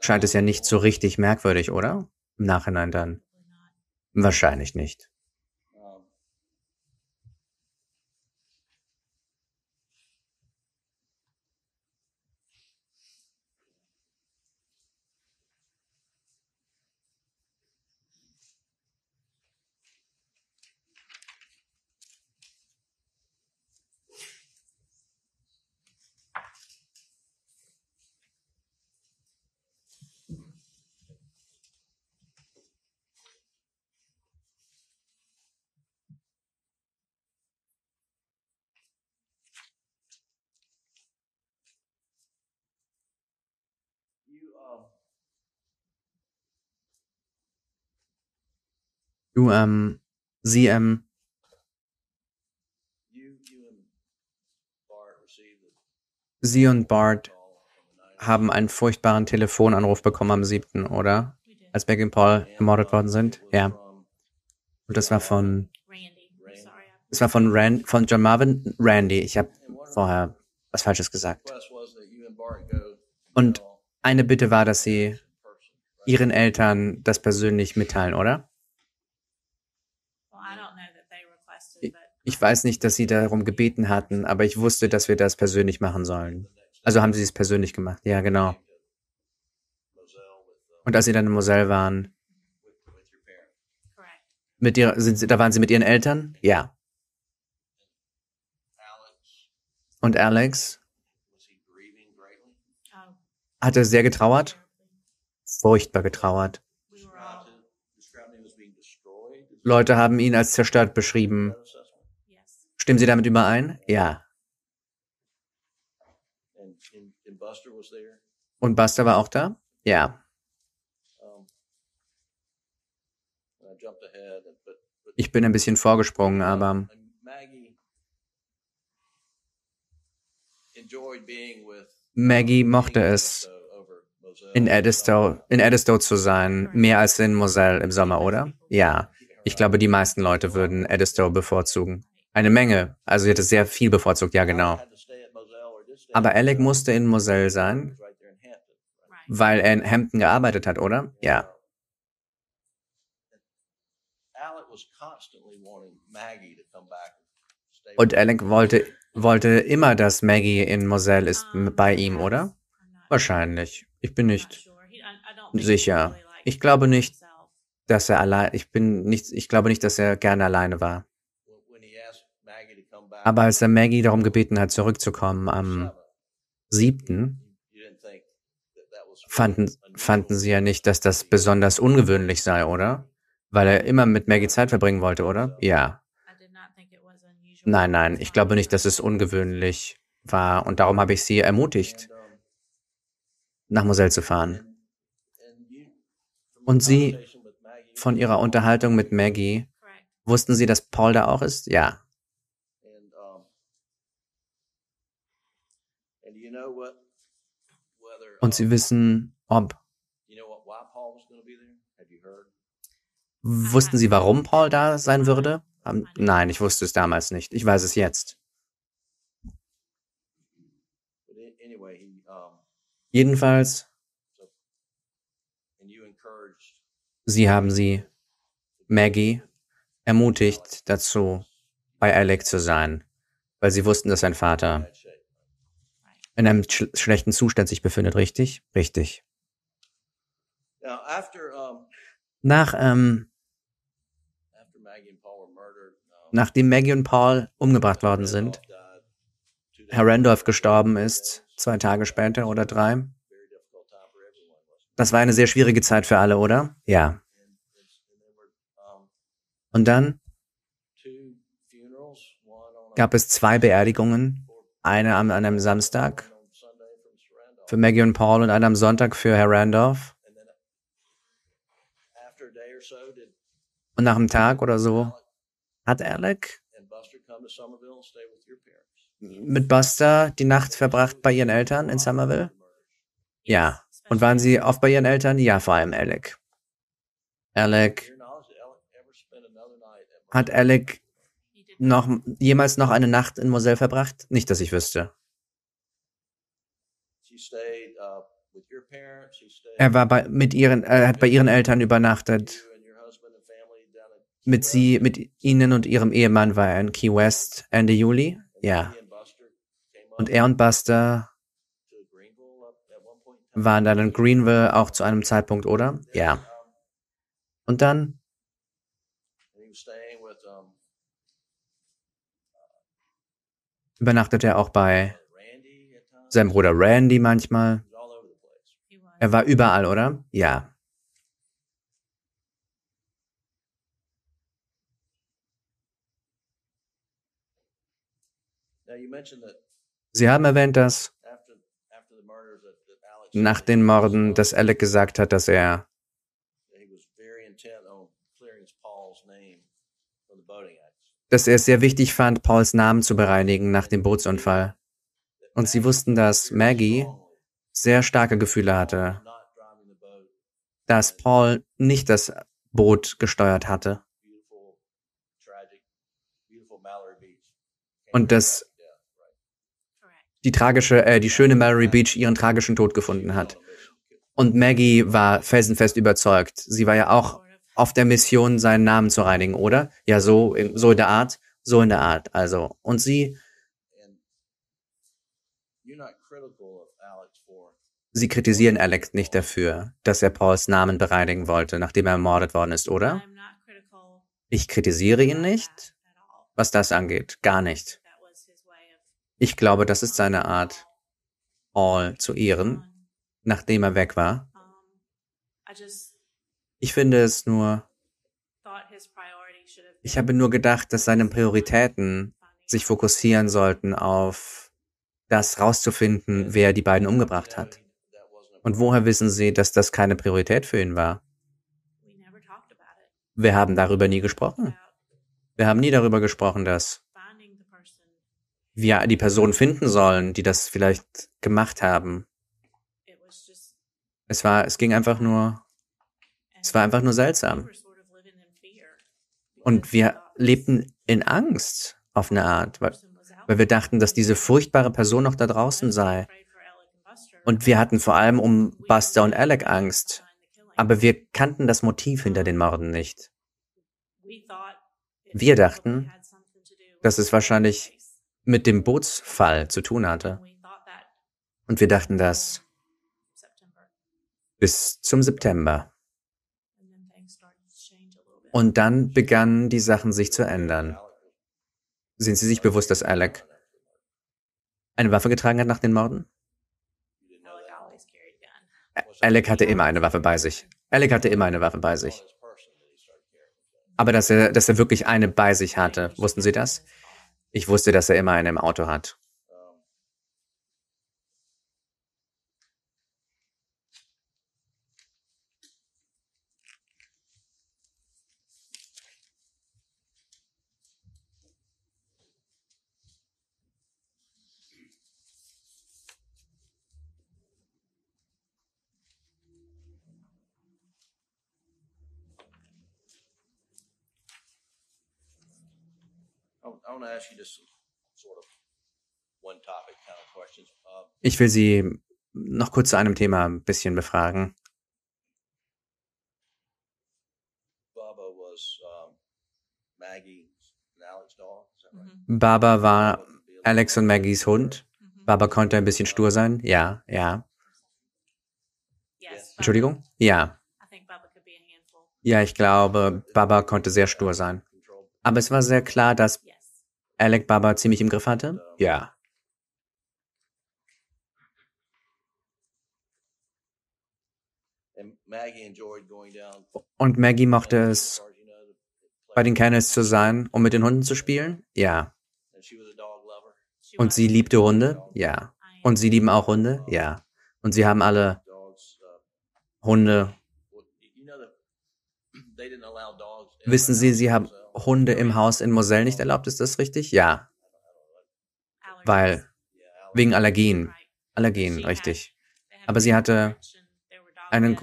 B: scheint es ja nicht so richtig merkwürdig, oder? Im Nachhinein dann. Wahrscheinlich nicht. Du, ähm, sie, ähm, sie und Bart haben einen furchtbaren Telefonanruf bekommen am 7., oder? Als Becky und Paul ermordet worden sind? Ja. Und das war von, das war von Rand, von John Marvin Randy. Ich habe vorher was Falsches gesagt. Und eine Bitte war, dass sie ihren Eltern das persönlich mitteilen, oder? Ich weiß nicht, dass sie darum gebeten hatten, aber ich wusste, dass wir das persönlich machen sollen. Also haben sie es persönlich gemacht. Ja, genau. Und als sie dann in Moselle waren, mit ihrer, sie, da waren sie mit ihren Eltern? Ja. Und Alex?
A: Oh,
B: hatte sehr getrauert? Furchtbar getrauert. Leute haben ihn als zerstört beschrieben. Stimmen Sie damit überein? Ja.
D: And, and, and Buster was there.
B: Und Buster war auch da? Ja. Ich bin ein bisschen vorgesprungen, aber
D: Maggie
B: mochte es,
D: Moselle.
B: in Edisto, in Edisto zu sein, mehr als in Moselle im Sommer, oder? Ja. Ich glaube, die meisten Leute würden Edisto bevorzugen. Eine Menge. Also sie hätte sehr viel bevorzugt, ja genau. Aber Alec musste in Moselle sein, weil er in Hampton gearbeitet hat, oder? Ja. Und Alec wollte, wollte immer, dass Maggie in Moselle ist bei ihm, oder? Wahrscheinlich. Ich bin nicht sicher. Ich glaube nicht, dass er allein, ich bin nicht, ich glaube nicht, dass er gerne alleine war. Aber als er Maggie darum gebeten hat, zurückzukommen am
D: seven,
B: 7.,
D: you didn't think that that was
B: fanden, fanden sie ja nicht, dass das besonders ungewöhnlich sei, oder? Weil er immer mit Maggie Zeit verbringen wollte, oder? Ja. Nein, nein, ich glaube nicht, dass es ungewöhnlich war und darum habe ich sie ermutigt, nach Moselle zu fahren. Und Sie von Ihrer Unterhaltung mit Maggie, wussten Sie, dass Paul da auch ist? Ja.
D: And um, and do you know what whether
B: Und Sie wissen, ob. Wussten Sie, warum Paul da sein würde? Ähm, Nein, ich wusste es damals nicht. Ich weiß es jetzt. Jedenfalls, Sie haben sie, Maggie, ermutigt dazu, bei Alec zu sein, weil Sie wussten, dass sein Vater. In einem sch schlechten Zustand sich befindet, richtig? Richtig. Nach, ähm, nachdem Maggie und Paul umgebracht worden sind, Herr Randolph gestorben ist, zwei Tage später oder drei. Das war eine sehr schwierige Zeit für alle, oder? Ja. Und dann gab es zwei Beerdigungen, eine an einem Samstag für Maggie und Paul und eine am Sonntag für Herr Randolph. Und nach einem Tag oder so hat Alec mit Buster die Nacht verbracht bei ihren Eltern in Somerville? Ja. Und waren sie oft bei ihren Eltern? Ja, vor allem Alec. Alec, hat? Alec noch jemals noch eine Nacht in Moselle verbracht? Nicht, dass ich wüsste.
D: Uh,
B: Er war bei, mit ihren, er hat bei ihren Eltern übernachtet. Mit sie, mit ihnen und ihrem Ehemann war er in Key West Ende Juli. Ja. Und er und Buster waren dann in Greenville auch zu einem Zeitpunkt, oder? Ja. Und dann
D: and he was staying with um,
B: übernachtete er auch bei seinem Bruder Randy manchmal. Er war überall, oder? Ja. Sie haben erwähnt, dass nach den Morden, dass Alec gesagt hat, dass er, dass er es sehr wichtig fand, Pauls Namen zu bereinigen nach dem Bootsunfall. Und sie wussten, dass Maggie sehr starke Gefühle hatte, dass Paul nicht das Boot gesteuert hatte und dass die tragische, äh, die schöne Mallory Beach ihren tragischen Tod gefunden hat. Und Maggie war felsenfest überzeugt. Sie war ja auch. Auf der Mission, seinen Namen zu reinigen, oder? Ja, so, so in der Art, so in der Art. Also, und sie, sie kritisieren Alex nicht dafür, dass er Pauls Namen bereinigen wollte, nachdem er ermordet worden ist, oder? Ich kritisiere ihn nicht,
A: all.
B: was das angeht. Gar nicht. Ich glaube, das ist seine Art, Paul zu ehren, nachdem er weg war. Ich finde es nur, ich habe nur gedacht, dass seine Prioritäten sich fokussieren sollten auf das rauszufinden, wer die beiden umgebracht hat. Und woher wissen Sie, dass das keine Priorität für ihn war? Wir haben darüber nie gesprochen. Wir haben nie darüber gesprochen, dass wir die Person finden sollen, die das vielleicht gemacht haben. Es war, es ging einfach nur, es war einfach nur seltsam. Und wir lebten in Angst auf eine Art, weil, weil wir dachten, dass diese furchtbare Person noch da draußen sei. Und wir hatten vor allem um Buster und Alec Angst. Aber wir kannten das Motiv hinter den Morden nicht. Wir dachten, dass es wahrscheinlich mit dem Bootsfall zu tun hatte. Und wir dachten das bis zum September.
A: And then things started to change a little bit.
B: Und dann begannen die Sachen sich zu ändern. Sind Sie sich bewusst, dass Alec eine Waffe getragen hat nach den Morden?
A: Alec
B: hatte immer eine Waffe bei sich. Alec hatte immer eine Waffe bei sich. Aber dass er, dass er wirklich eine bei sich hatte, wussten Sie das? Ich wusste, dass er immer eine im Auto hat.
D: Want to ask you just some sort of one topic kind of questions. Uh,
B: Ich will Sie noch kurz zu einem Thema ein bisschen befragen.
D: Bubba was um, Maggie and Alex's dog. Is that right?
A: Mhm.
B: Baba war
D: Bubba could be a
B: Alex und Maggies Hund.
A: Mhm.
B: Baba konnte ein bisschen stur sein. Ja, ja.
A: Yes.
B: Entschuldigung? Ja.
A: I think Bubba could be a handful.
B: Ja, ich glaube, Baba konnte sehr stur sein. Aber es war sehr klar, dass. Alec Baba ziemlich im Griff hatte. Ja.
D: And Maggie enjoyed going down.
B: Und Maggie mochte es, bei den Kennels zu sein, um mit den Hunden zu spielen. Ja. Und sie liebte Hunde. Ja. Und sie lieben auch Hunde. Ja. Und sie haben alle.
D: Uh,
B: Hunde. Wissen Sie, sie haben. Hunde im Haus in Moselle nicht erlaubt. Ist das richtig? Ja. Weil, wegen Allergien. Allergien, richtig. Aber sie hatte einen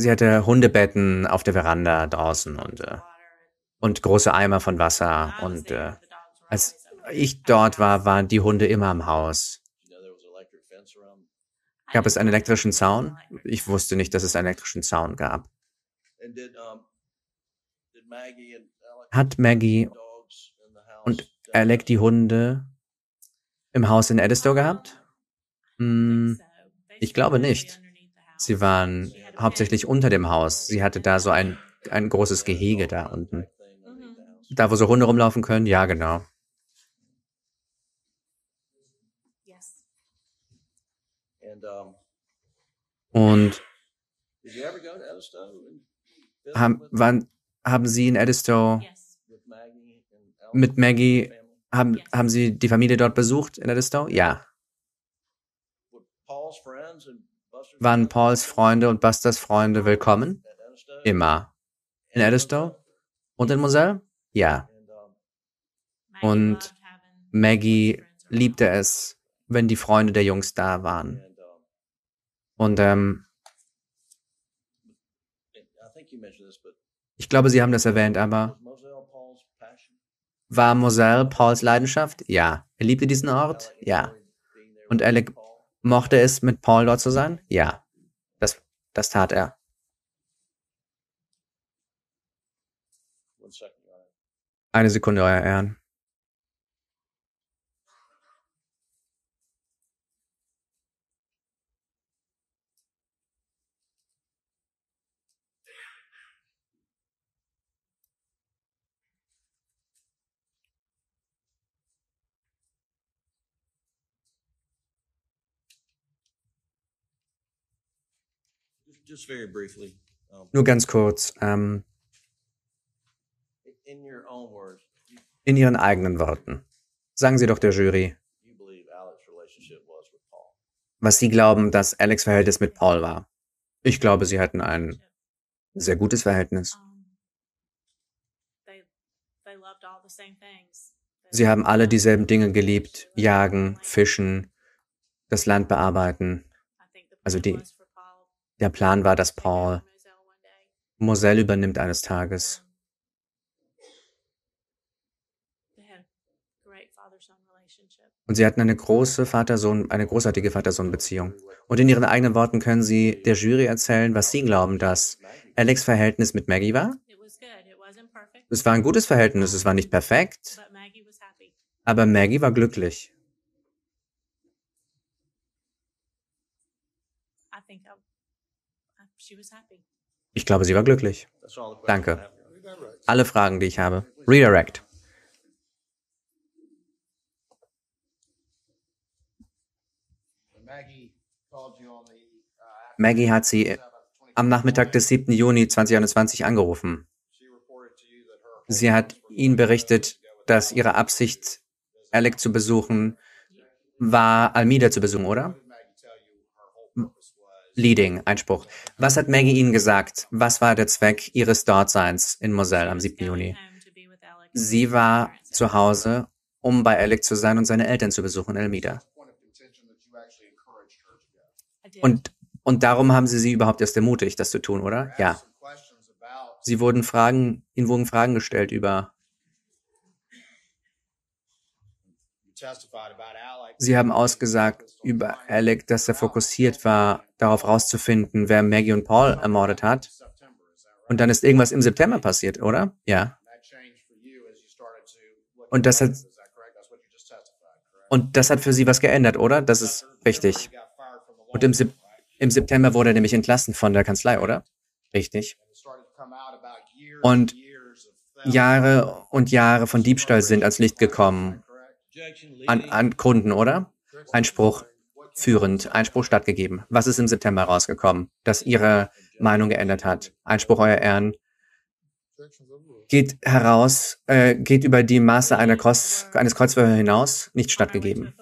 B: Sie hatte Hundebetten auf der Veranda draußen und, äh, und große Eimer von Wasser. Und äh, als ich dort war, waren die Hunde immer im Haus. Gab es einen elektrischen Zaun? Ich wusste nicht, dass es einen elektrischen Zaun gab.
D: And did um did Maggie and Alec
B: Hat Maggie und Alec die? Hunde im Haus in Edistow gehabt? Hm, ich glaube nicht. Sie waren hauptsächlich unter dem Haus. Sie hatte da so ein, ein großes Gehege da unten. Da, wo so Hunde rumlaufen können? Ja, genau.
A: Yes.
D: And um,
B: Und
D: did you ever go to Edistow and visit
B: haben, wann, haben Sie in
D: Alec
B: mit Maggie, haben, haben Sie die Familie dort besucht in Edistow? Ja. Waren Pauls Freunde und Busters Freunde willkommen? Immer. In Edistow? Und in Moselle? Ja. Und Maggie liebte es, wenn die Freunde der Jungs da waren. Und ähm, ich glaube, Sie haben das erwähnt, aber war Moselle Pauls Leidenschaft? Ja. Er liebte diesen Ort? Ja. Und Alec mochte es, mit Paul dort zu sein? Ja. Das, das tat er. Eine Sekunde, Euer Ehren. Nur ganz kurz, ähm,
D: in your own words, you,
B: in Ihren eigenen Worten. Sagen Sie doch der Jury,
D: was
B: Sie glauben, dass Alex Verhältnis mit Paul war. Ich glaube, Sie hatten ein sehr gutes Verhältnis. Sie haben alle dieselben Dinge geliebt. Jagen, fischen, das Land bearbeiten. Also die- Der Plan war, dass Paul
A: Moselle
B: übernimmt eines Tages. Und sie hatten eine große Vater-Sohn, eine großartige Vater-Sohn-Beziehung. Und in ihren eigenen Worten können sie der Jury erzählen, was sie glauben, dass Alex Verhältnis mit Maggie war. Es war ein gutes Verhältnis, es war nicht perfekt, aber Maggie war glücklich. Ich glaube, sie war glücklich. Danke. Alle Fragen, die ich habe. Redirect.
C: Maggie called you on the, uh,
B: Maggie hat sie am Nachmittag des 7. Juni 2021 angerufen. Sie hat ihnen berichtet, dass ihre Absicht, Alec zu besuchen, war, Almida zu besuchen, oder?
C: Maggie tell you her whole purpose was
B: Leading, Einspruch. Was hat Maggie Ihnen gesagt? Was war der Zweck Ihres Dortseins in Moselle am 7. Juni? Sie war zu Hause, um bei Alec zu sein und seine Eltern zu besuchen in Elmida. Und, und darum haben Sie sie überhaupt erst ermutigt, das zu tun, oder? Ja. Sie wurden Fragen, Ihnen wurden Fragen gestellt über,
C: testified about Alec.
B: Sie haben ausgesagt über Alec, dass er fokussiert war, darauf rauszufinden, wer Maggie und Paul ermordet hat. Und dann ist irgendwas im September passiert, oder? Ja. Und das hat, und das hat für Sie was geändert, oder? Das ist richtig. Und im, im September wurde er nämlich entlassen von der Kanzlei, oder? Richtig. Und Jahre und Jahre von Diebstahl sind ans Licht gekommen. An, an Kunden, oder? Einspruch führend, Einspruch stattgegeben. Was ist im September rausgekommen, das Ihre Meinung geändert hat? Einspruch, Euer Ehren, geht heraus, äh, geht über die Maße einer Kreuz, eines Kreuzverhörs hinaus, nicht stattgegeben.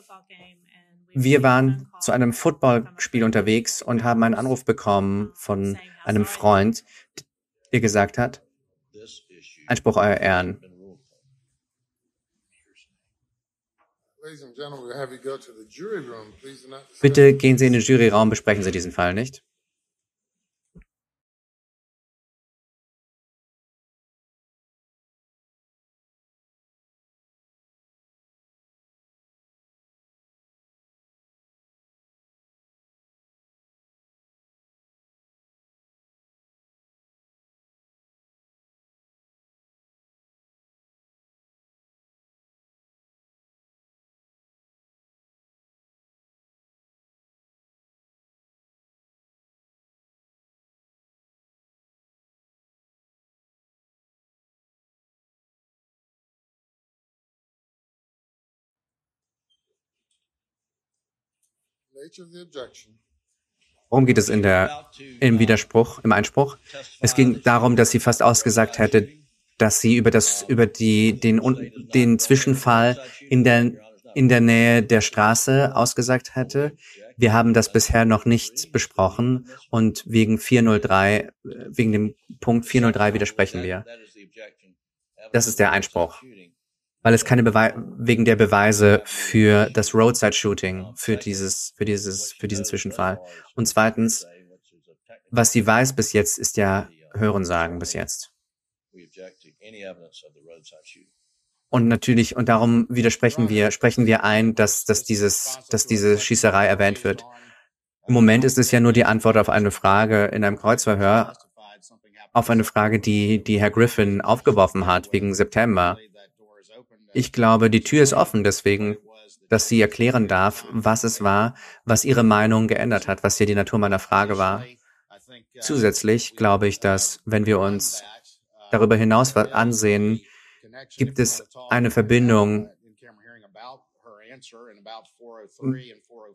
B: Wir waren zu einem Footballspiel unterwegs und haben einen Anruf bekommen von einem Freund, der gesagt hat, Einspruch, Euer Ehren,
D: been ruled upon.
E: Ladies and gentlemen, we'll have you go to the jury room. Please do not.
B: Bitte gehen Sie in den Juryraum, besprechen Sie diesen Fall nicht. Worum geht es in der, im Widerspruch, im Einspruch? Es ging darum, dass sie fast ausgesagt hätte, dass sie über das, über die, den, den Zwischenfall in der, in der Nähe der Straße ausgesagt hätte. Wir haben das bisher noch nicht besprochen und wegen 403, äh, wegen dem Punkt 403 widersprechen wir. Das ist der Einspruch. Weil es keine Bewei wegen der Beweise für das Roadside Shooting, für dieses, für dieses, für diesen Zwischenfall. Und zweitens, was sie weiß bis jetzt, ist ja Hörensagen bis jetzt. Und natürlich, und darum widersprechen wir, sprechen wir ein, dass, dass dieses, dass diese Schießerei erwähnt wird. Im Moment ist es ja nur die Antwort auf eine Frage in einem Kreuzverhör, auf eine Frage, die, die Herr Griffin aufgeworfen hat wegen September. Ich glaube, die Tür ist offen, deswegen, dass sie erklären darf, was es war, was ihre Meinung geändert hat, was hier die Natur meiner Frage war. Zusätzlich glaube ich, dass, wenn wir uns darüber hinaus ansehen, gibt es eine Verbindung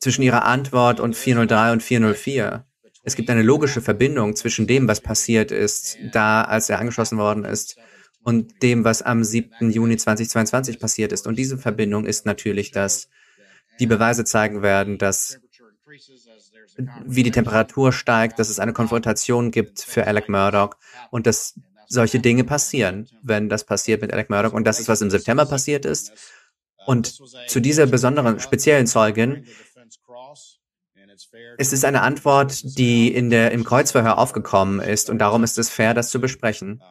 B: zwischen ihrer Antwort und 403 und 404. Es gibt eine logische Verbindung zwischen dem, was passiert ist, da als er angeschossen worden ist, und dem, was am 7. Juni 2022 passiert ist. Und diese Verbindung ist natürlich, dass die Beweise zeigen werden, dass wie die Temperatur steigt, dass es eine Konfrontation gibt für Alec Murdoch und dass solche Dinge passieren, wenn das passiert mit Alec Murdoch. Und das ist, was im September passiert ist. Und zu dieser besonderen, speziellen Zeugin, es ist eine Antwort, die in der, im Kreuzverhör aufgekommen ist und darum ist es fair, das zu besprechen,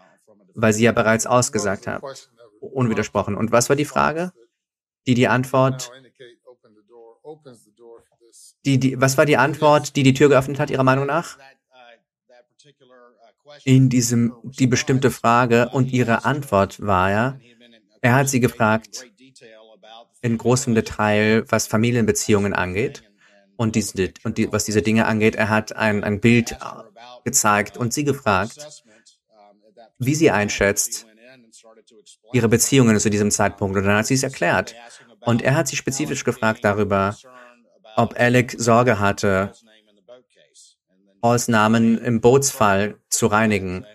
B: weil sie ja bereits ausgesagt hat, unwidersprochen. Und was war die Frage? Die die Antwort, die, die, was war die Antwort, die die Tür geöffnet hat, Ihrer Meinung nach? In diesem, die bestimmte Frage und Ihre Antwort war ja, er hat sie gefragt, in großem Detail, was Familienbeziehungen angeht und, diese, und die, was diese Dinge angeht. Er hat ein, ein Bild gezeigt und sie gefragt, wie sie einschätzt, ihre Beziehungen zu diesem Zeitpunkt. Und dann hat sie es erklärt. Und er hat sie spezifisch gefragt darüber, ob Alec Sorge hatte, Pauls Namen im Bootsfall zu reinigen.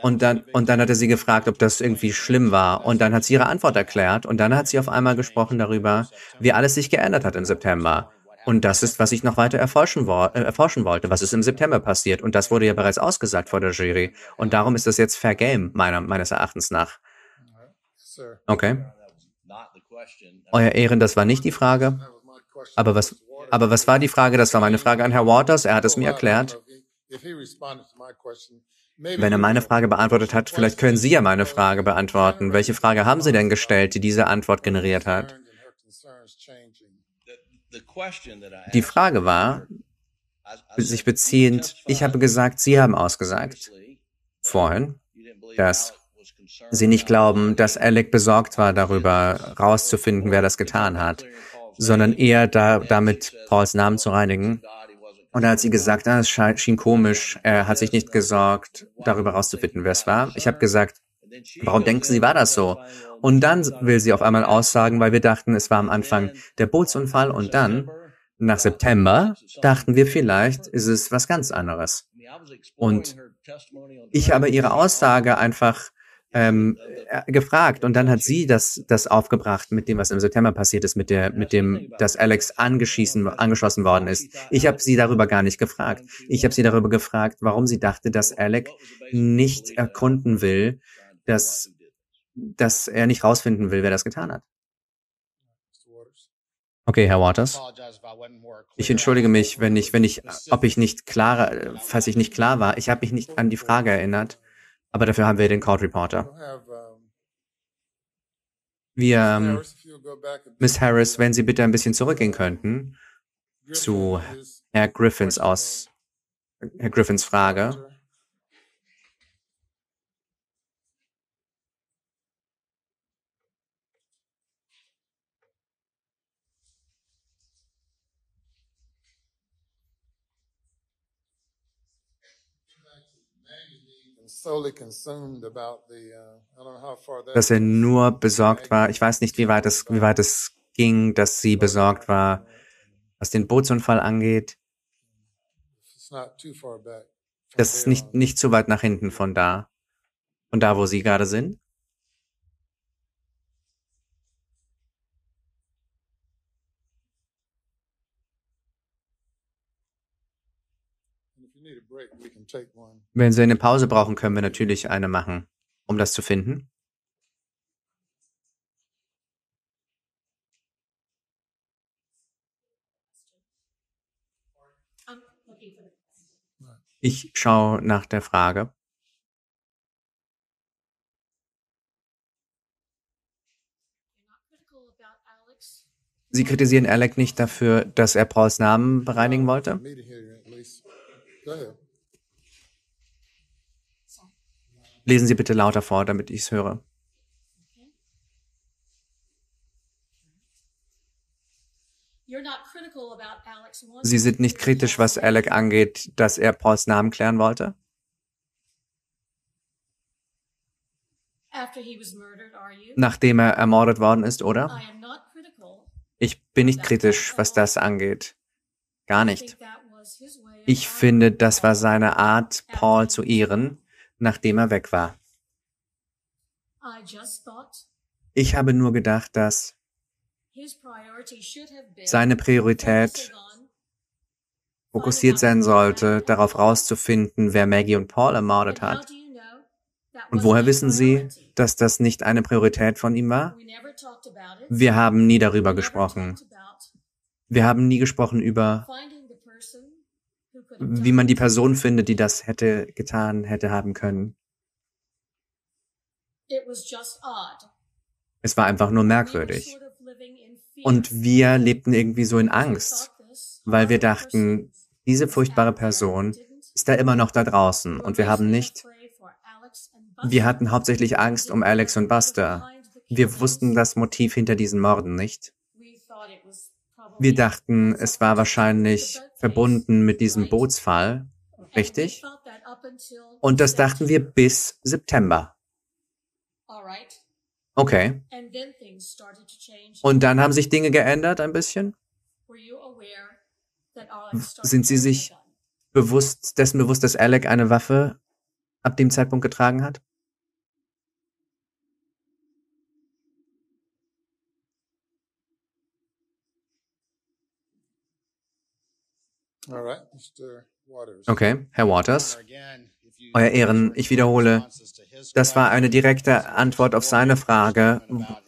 B: Und dann, und dann hat er sie gefragt, ob das irgendwie schlimm war. Und dann hat sie ihre Antwort erklärt. Und dann hat sie auf einmal gesprochen darüber, wie alles sich geändert hat im September. Und das ist, was ich noch weiter erforschen, wo äh, erforschen wollte. Was ist im September passiert? Und das wurde ja bereits ausgesagt vor der Jury. Und darum ist das jetzt Fair Game, meiner, meines Erachtens nach.
E: Sir,
B: Okay. Euer Ehren, das war nicht die Frage. Aber was, aber was war die Frage? Das war meine Frage an Herr Waters. Er hat es mir erklärt. Wenn er meine Frage beantwortet hat, vielleicht können Sie ja meine Frage beantworten. Welche Frage haben Sie denn gestellt, die diese Antwort generiert hat? Die Frage war, sich beziehend, ich habe gesagt, Sie haben ausgesagt. Vorhin, dass Sie nicht glauben, dass Alec besorgt war darüber, rauszufinden, wer das getan hat, sondern eher da, damit Pauls Namen zu reinigen. Und da hat sie gesagt, ah, es schien komisch, er hat sich nicht gesorgt, darüber rauszufinden, wer es war. Ich habe gesagt, warum denken Sie, war das so? Und dann will sie auf einmal aussagen, weil wir dachten, es war am Anfang der Bootsunfall und dann, nach September, dachten wir vielleicht, ist es was ganz anderes. Und Ich habe ihre Aussage einfach ähm, äh, gefragt und dann hat sie das, das aufgebracht mit dem, was im September passiert ist, mit der, mit dem, dass Alex angeschießen, angeschlossen worden ist. Ich habe sie darüber gar nicht gefragt. Ich habe sie darüber gefragt, warum sie dachte, dass Alec nicht erkunden will, dass, dass er nicht rausfinden will, wer das getan hat. Okay, Herr Waters. Ich entschuldige mich, wenn ich, wenn ich, ob ich nicht klarer, falls ich nicht klar war. Ich habe mich nicht an die Frage erinnert, aber dafür haben wir den Court Reporter. Wir, ähm. Miss Harris, wenn Sie bitte ein bisschen zurückgehen könnten zu Herr Griffins aus, Herr Griffins Frage.
E: and solely consumed about the, uh, I don't know how far that.
B: Dass er nur besorgt war. Ich weiß nicht, wie weit es, wie weit es ging, dass sie besorgt war, was den Bootsunfall angeht. Das ist nicht, nicht zu weit nach hinten von da. Von da, wo Sie gerade sind.
E: And If you need a break, we can take one.
B: Wenn Sie eine Pause brauchen, können wir natürlich eine machen, um das zu finden. Ich schaue nach der Frage. Sie kritisieren Alec nicht dafür, dass er Pauls Namen bereinigen wollte? Lesen Sie bitte lauter vor, damit ich es höre.
A: You're not critical about Alex wanting
B: Sie sind nicht
A: to
B: kritisch, was Alec angeht, dass er Pauls Namen klären wollte?
A: After he was murdered, are you?
B: Nachdem er ermordet worden ist, oder? Ich bin nicht kritisch, was das angeht. Gar nicht.
A: that was his way of
B: Ich finde, das war seine Art, Paul zu ehren, nachdem er weg war. Ich habe nur gedacht, dass seine Priorität fokussiert sein sollte, darauf rauszufinden, wer Maggie und Paul ermordet hat. Und woher wissen Sie, dass das nicht eine Priorität von ihm war? Wir haben nie darüber gesprochen. Wir haben nie gesprochen über,
A: finding the person who could have
B: wie man die Person findet, die das hätte getan, hätte haben können. Es war einfach nur merkwürdig. Und wir lebten irgendwie so in Angst, weil wir dachten, diese furchtbare Person ist da immer noch da draußen und wir haben nicht, wir hatten hauptsächlich Angst um Alex und Buster. Wir wussten das Motiv hinter diesen Morden nicht.
A: We thought it was probably
B: Wir dachten, es war wahrscheinlich verbunden mit diesem? Bootsfall, richtig? Und das dachten wir bis September. Okay. Und dann haben sich Dinge geändert ein bisschen. Sind Sie sich bewusst, dessen bewusst, dass Alec eine Waffe ab dem Zeitpunkt getragen hat?
E: All right, Mr. Waters.
B: Okay, Herr Waters. Euer Ehren, ich wiederhole, das war eine direkte Antwort auf seine Frage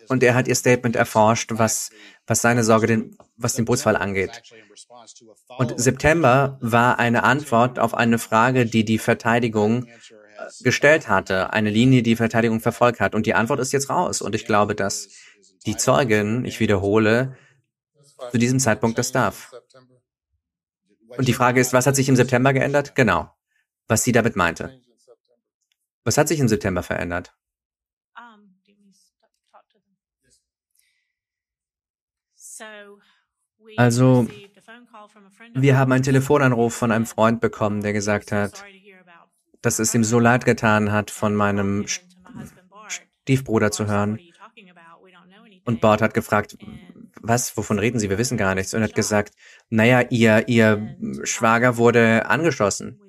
B: und er hat ihr Statement erforscht, was, was seine Sorge, den, was den Bootsfall angeht. Und September war eine Antwort auf eine Frage, die die Verteidigung gestellt hatte, eine Linie, die die Verteidigung verfolgt hat. Und die Antwort ist jetzt raus. Und ich glaube, dass die Zeugin, ich wiederhole, zu diesem Zeitpunkt das darf. Und die Frage ist, was hat sich im September geändert? Genau. Was sie damit meinte. Was hat sich im September verändert? Also, Wir haben einen Telefonanruf von einem Freund bekommen, der gesagt
A: "So
B: hat, dass es ihm so leid getan hat, von meinem. Stiefbruder zu hören. Und Bart hat gefragt, was, wovon reden Sie? Wir wissen gar nichts. Und er hat gesagt, naja, ihr, ihr Schwager wurde angeschossen.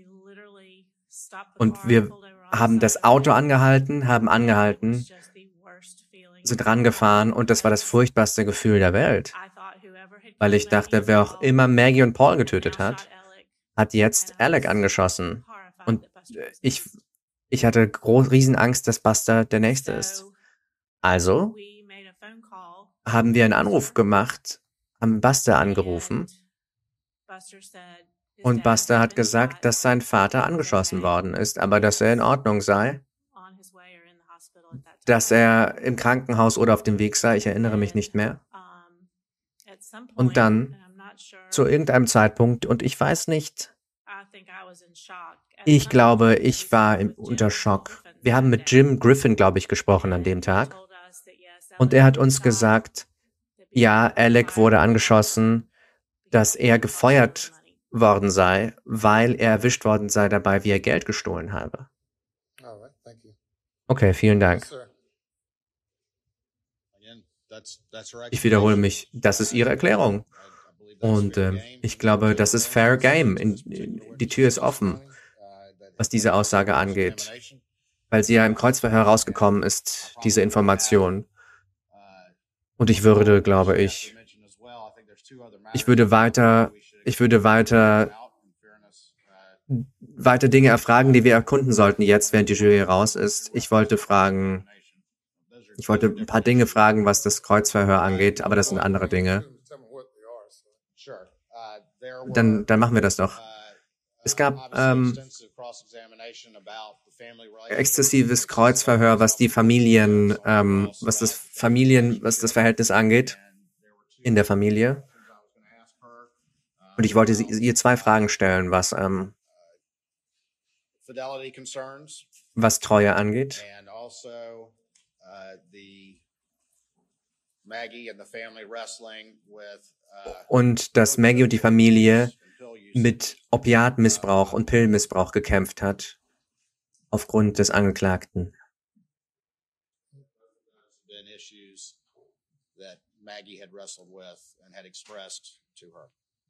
B: Und wir haben das Auto angehalten, haben angehalten, sind rangefahren und das war das furchtbarste Gefühl der Welt. Weil ich dachte, wer auch immer Maggie und Paul getötet hat, hat jetzt Alec angeschossen. Und
A: was
B: ich, ich hatte groß, Riesenangst, dass Buster der Nächste ist.
A: So,
B: Also
A: we made a phone call
B: haben wir einen Anruf gemacht, haben Buster angerufen und Buster hat gesagt, dass sein Vater angeschossen worden ist, aber dass er in Ordnung sei, dass er im Krankenhaus oder auf dem Weg sei, ich erinnere mich nicht mehr. Und dann Zu irgendeinem Zeitpunkt, und ich weiß nicht, ich glaube, ich war im, unter Schock. Wir haben mit. Jim Griffin, glaube ich, gesprochen an dem Tag.
A: told us that, yes,
B: Und er hat uns gesagt, ja, Alec wurde angeschossen, dass er gefeuert worden sei, weil er erwischt worden sei dabei, wie er Geld gestohlen habe. Okay, vielen Dank. Ich wiederhole mich, das ist Ihre Erklärung. Und
C: game.
B: ich glaube, das ist fair game. In, in, die Tür ist offen, was diese Aussage angeht, weil sie ja im Kreuzverhör rausgekommen ist, diese Information. Und ich würde, glaube ich, ich würde weiter, ich würde weiter, weiter Dinge erfragen, die wir erkunden sollten jetzt, während die Jury raus ist. Ich wollte fragen, ich wollte ein paar Dinge fragen, was das Kreuzverhör angeht, aber das sind andere Dinge. Dann, dann machen wir das doch. Es gab ähm, exzessives Kreuzverhör, was die Familien, ähm, was das Familien, was das Verhältnis angeht in der Familie. Und ich wollte sie, ihr zwei Fragen stellen, was, ähm, was Treue angeht.
C: Also uh, uh,
B: und dass Maggie und die Familie mit Opiatmissbrauch und Pillenmissbrauch gekämpft hat aufgrund des Angeklagten.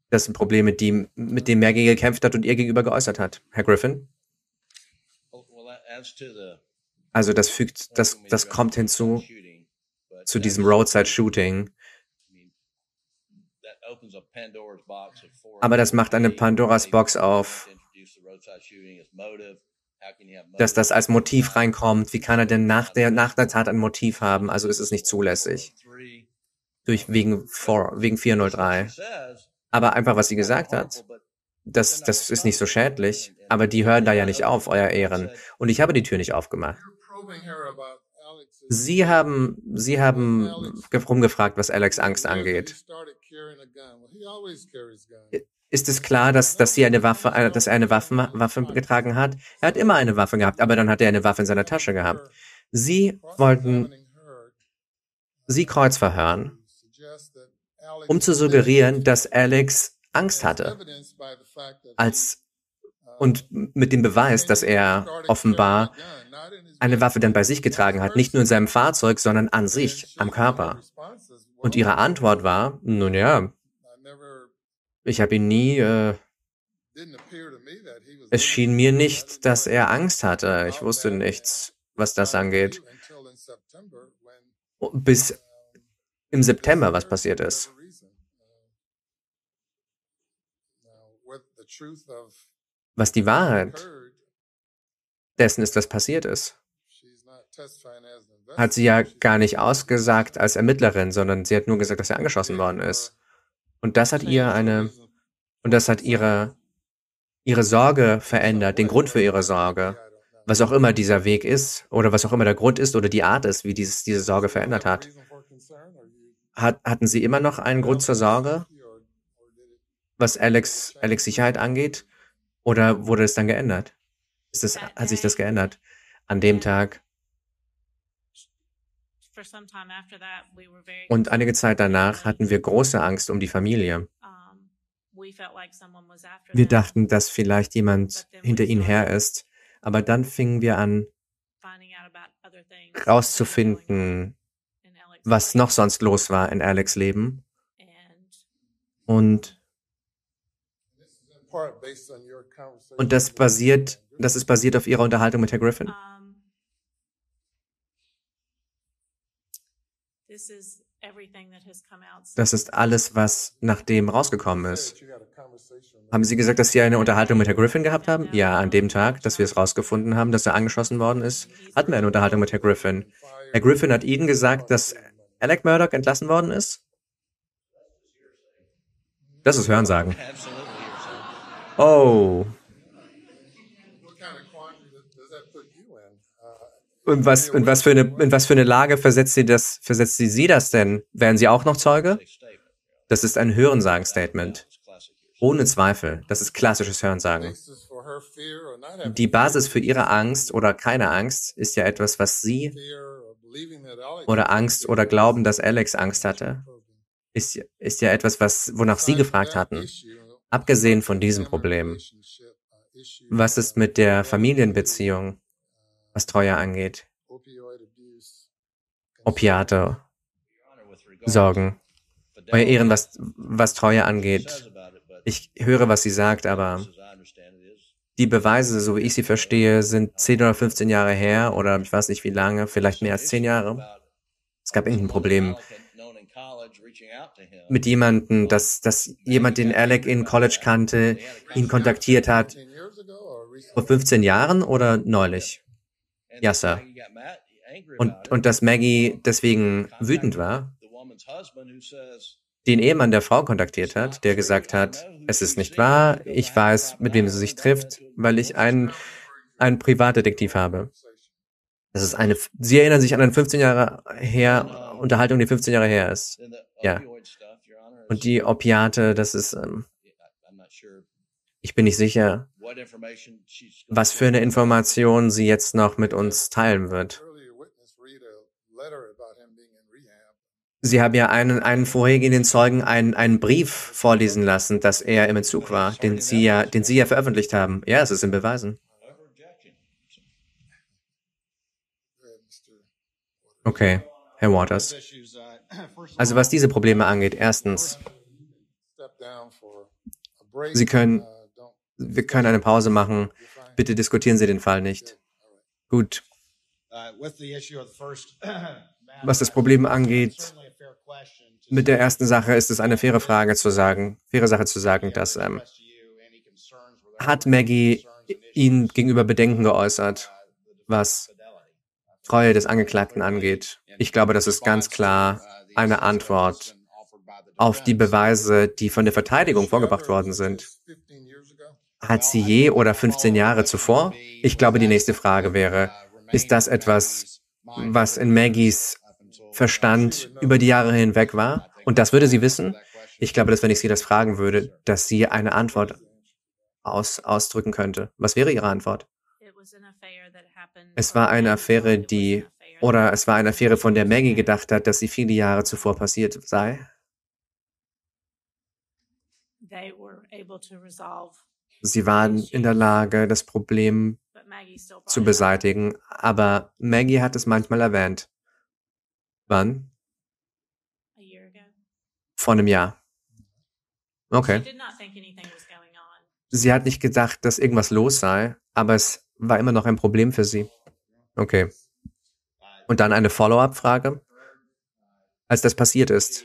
B: Das sind Probleme, die, mit denen Maggie gekämpft hat und ihr gegenüber geäußert hat. Herr Griffin?
D: The
B: Also das fügt, das, das kommt hinzu zu diesem Roadside Shooting.
D: I mean, that opens a Pandora's box of foreign
B: Aber das macht eine Pandoras Box auf, dass das
D: motive?
B: als Motiv reinkommt. Wie kann er denn nach der, nach der Tat ein Motiv haben? Also ist nicht zulässig. Durch, wegen, vor, wegen 403.
D: She says,
B: Aber einfach, was sie gesagt hat, das, das ist nicht so schädlich. Aber die hören da ja nicht auf, euer Ehren. Und ich habe die Tür nicht aufgemacht. Sie haben, Sie haben ge- rumgefragt, was Alex Angst angeht. Ist es klar, dass, dass sie eine Waffe, äh, dass er eine Waffen, Waffe getragen hat? Er hat immer eine Waffe gehabt, aber dann hat er eine Waffe in seiner Tasche gehabt. Sie wollten sie kreuzverhören, um zu suggerieren, dass Alex Angst hatte. Als, und mit dem Beweis, dass er offenbar eine Waffe dann bei sich getragen hat, nicht nur in seinem Fahrzeug, sondern an sich, am Körper. Und ihre Antwort war, nun ja, ich habe ihn nie, äh, es schien mir nicht, dass er Angst hatte. Ich wusste nichts, was das angeht. Bis im September, was passiert ist. Was die Wahrheit dessen ist, was passiert ist, hat sie ja gar nicht ausgesagt als Ermittlerin, sondern sie hat nur gesagt, dass er angeschossen worden ist. Und das hat ihr eine, und das hat ihre, ihre Sorge verändert, den Grund für ihre Sorge. Was auch immer dieser Weg ist, oder was auch immer der Grund ist, oder die Art ist, wie dieses, diese Sorge verändert hat. Hat, hatten Sie immer noch einen Grund zur Sorge, was Alex, Alex Sicherheit angeht? Oder wurde es dann geändert? Ist das, hat sich das geändert? An dem Tag
A: For some time after that, we were very
B: und einige Zeit danach hatten wir große Angst um die Familie. Wir dachten, dass vielleicht jemand hinter ihnen her ist. Aber dann fingen wir an,
A: finding out about other things that were going
B: rauszufinden,
A: on in Alex's
B: was noch sonst los war in Alex Leben. Und, und das basiert, das ist basiert auf ihrer Unterhaltung mit Herr Griffin. Das ist alles, was nach dem rausgekommen ist. Haben Sie gesagt, dass Sie eine Unterhaltung mit Herr Griffin gehabt haben? Ja, an dem Tag, dass wir es rausgefunden haben, dass er angeschossen worden ist, hatten wir eine Unterhaltung mit Herr Griffin. Herr Griffin hat Ihnen gesagt, dass Alec Murdoch entlassen worden ist? Das ist Hörensagen. Oh.
E: What kind of quandary does- does that put you in? Uh,
B: Und was, und was für eine, in was für eine Lage versetzt Sie das, versetzt Sie Sie das denn? Wären Sie auch noch Zeuge? Das ist ein Hörensagen-Statement. Ohne Zweifel. Das ist klassisches Hörensagen. Die Basis für Ihre Angst oder keine Angst ist ja etwas, was Sie oder Angst oder Glauben, dass Alex Angst hatte, ist, ist ja etwas, was, wonach Sie gefragt hatten. Abgesehen von diesem Problem, was ist mit der Familienbeziehung, was Treue angeht? Opiate, Sorgen. Euer Ehren, was, was Treue angeht. Ich höre, was sie sagt, aber die Beweise, so wie ich sie verstehe, sind 10 oder 15 Jahre her oder ich weiß nicht wie lange, vielleicht mehr als 10 Jahre. Es gab irgendein Problem mit jemandem, dass, dass jemand, den Alec in College kannte, ihn kontaktiert hat. Vor 15 Jahren oder neulich? Ja, Sir. Und, und dass Maggie deswegen wütend war, den Ehemann der Frau kontaktiert hat, der gesagt hat, es ist nicht wahr, ich weiß, mit wem sie sich trifft, weil ich einen, einen Privatdetektiv habe. Das ist eine, Sie erinnern sich an eine 15 Jahre her, Unterhaltung, die 15 Jahre her ist. Ja. Und die Opiate, das ist, ähm, ich bin nicht sicher, was für eine Information sie jetzt noch mit uns teilen wird. Sie haben ja einen, einen vorhergehenden Zeugen einen, einen Brief vorlesen lassen, dass er im Entzug war, den Sie ja, den Sie ja veröffentlicht haben. Ja, es ist in Beweisen.
D: objection.
B: Okay, Herr Waters.
C: Issues, uh, first of
B: Also
C: all,
B: was diese Probleme angeht, erstens, Sie können, wir können eine Pause machen. Bitte diskutieren Sie den Fall nicht. Gut. Was das Problem angeht, mit der ersten Sache ist es eine faire Frage zu sagen, faire Sache zu sagen, dass ähm, hat Maggie Ihnen gegenüber Bedenken geäußert, was Treue des Angeklagten angeht. Ich glaube, das ist ganz klar eine Antwort auf die Beweise, die von der Verteidigung vorgebracht worden sind. Hat sie je oder 15 Jahre zuvor? Ich glaube, die nächste Frage wäre, ist das etwas, was in Maggies Verstand über die Jahre hinweg war? Und das würde sie wissen? Ich glaube, dass wenn ich sie das fragen würde, dass sie eine Antwort aus, ausdrücken könnte. Was wäre ihre Antwort? Es war eine Affäre, die, oder es war eine Affäre, von der Maggie gedacht hat, dass sie viele Jahre zuvor passiert sei. Sie waren in der Lage, das Problem zu beseitigen, aber Maggie hat es manchmal erwähnt. Wann?
A: A year ago.
B: Vor einem Jahr. Okay. Sie hat nicht gedacht, dass irgendwas los sei, aber es war immer noch ein Problem für sie. Okay. Und dann eine Follow-up-Frage. Als das passiert ist,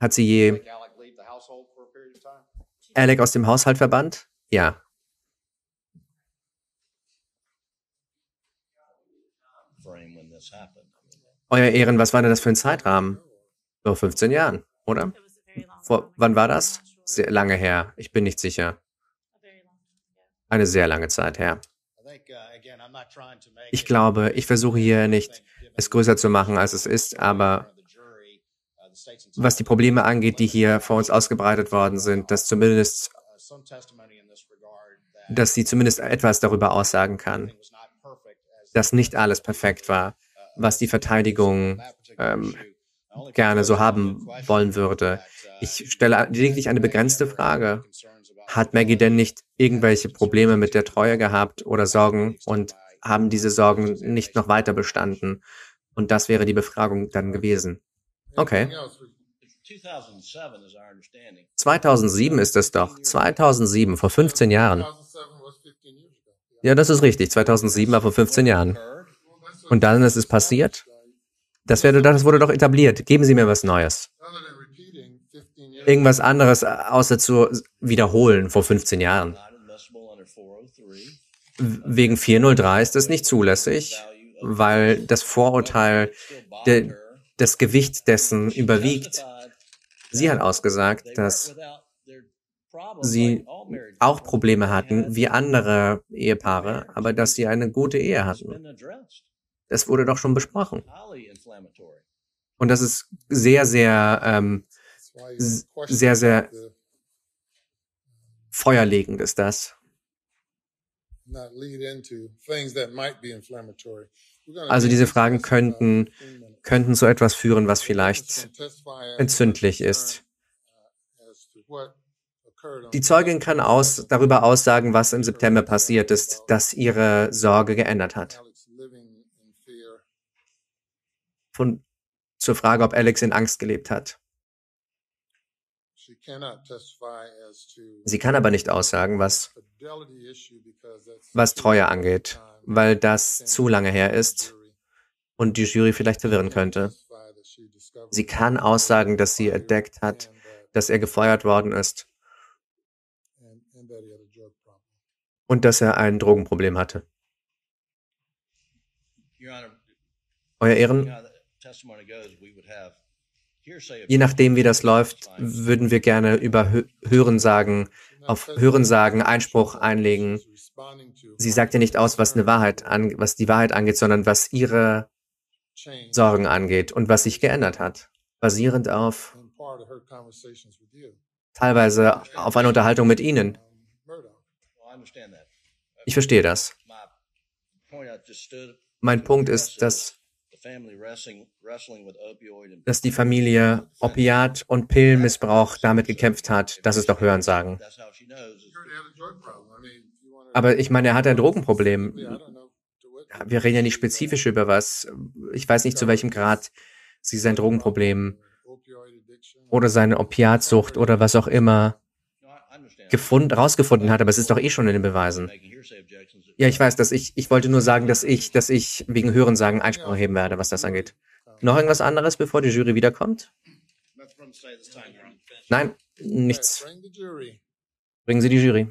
B: hat sie je?
C: Alec
B: aus dem Haushalt verbannt? Ja. Euer Ehren, was war denn das für ein Zeitrahmen? Vor 15 Jahren, oder? Vor, wann war das? Sehr lange her. Ich bin nicht sicher. Eine sehr lange Zeit her.
C: Uh,
B: Ich glaube, ich versuche hier nicht, es größer zu machen, als es ist, aber
C: uh,
B: was die Probleme angeht, die hier vor uns ausgebreitet worden sind, dass zumindest,
C: uh, some testimony in this regard that
B: dass sie zumindest etwas darüber aussagen kann, dass nicht alles perfekt war, was die Verteidigung ähm, gerne so haben wollen würde. Ich stelle lediglich eine begrenzte Frage. Hat Maggie denn nicht irgendwelche Probleme mit der Treue gehabt oder Sorgen und haben diese Sorgen nicht noch weiter bestanden? Und das wäre die Befragung dann gewesen. Okay.
E: Anything else?
D: It's 2007 is our understanding.
B: 2007 ist es doch. 2007, vor 15 Jahren.
E: 2007 was 15 years ago.
B: Ja, das ist richtig. 2007 war vor 15 Jahren. Und dann ist es passiert? Das, werde, das wurde doch etabliert. Geben Sie mir was Neues.
E: Other than repeating 15 years.
B: Irgendwas anderes außer zu wiederholen vor 15 Jahren.
D: Not admissible under 403.
B: W- Wegen 403 ist es nicht zulässig, weil das Vorurteil de, das Gewicht dessen überwiegt. Sie hat ausgesagt, dass sie auch
D: couples.
B: Probleme
D: They
B: hatten,
D: had
B: wie andere Ehepaare, aber dass sie eine gute Ehe hatten. Das wurde doch schon besprochen. Und das ist sehr, sehr ähm, sehr, sehr feuerlegend ist das. Also diese Fragen könnten,
E: 15 minutes.
B: könnten zu etwas führen, was vielleicht entzündlich ist. Die Zeugin kann aus, darüber aussagen, was im September passiert ist, das ihre Sorge geändert hat. Von, zur Frage, ob Alex in Angst gelebt hat. Sie kann aber nicht aussagen, was, was Treue angeht, weil das zu lange her ist und die Jury vielleicht verwirren könnte. Sie kann aussagen, dass sie entdeckt hat, dass er gefeuert worden ist und dass er ein Drogenproblem hatte. Euer Ehren, je nachdem, wie das läuft, würden wir gerne über Hö- Hörensagen, auf Hörensagen Einspruch einlegen. Sie sagt ja nicht aus, was eine Wahrheit an, was die Wahrheit angeht, sondern was ihre Sorgen angeht und was sich geändert hat. Basierend auf teilweise auf einer Unterhaltung mit Ihnen. Ich verstehe das. Mein Punkt ist, dass, dass die Familie Opiat- und Pillenmissbrauch damit gekämpft hat. Das ist doch Hörensagen. Aber ich meine, er hat ein Drogenproblem. Wir reden ja nicht spezifisch über was. Ich weiß nicht, zu welchem Grad sie sein Drogenproblem oder seine Opiatsucht oder was auch immer gefunden, rausgefunden hat, aber es ist doch eh schon in den Beweisen. Ja, ich weiß, dass ich, ich wollte nur sagen, dass ich, dass ich wegen Hörensagen Einspruch erheben werde, was das angeht. Noch irgendwas anderes, bevor die Jury wiederkommt? Nein, nichts. Bringen Sie die Jury.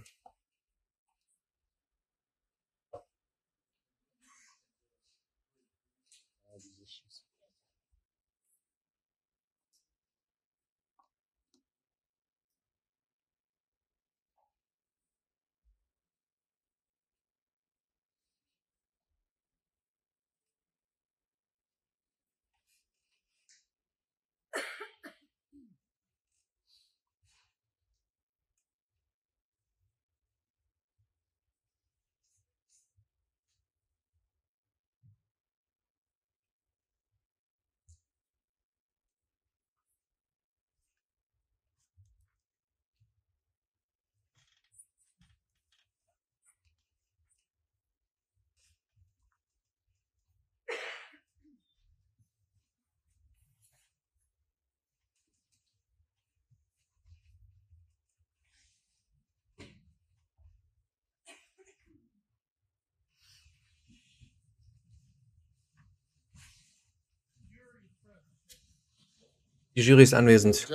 B: Die Jury ist anwesend.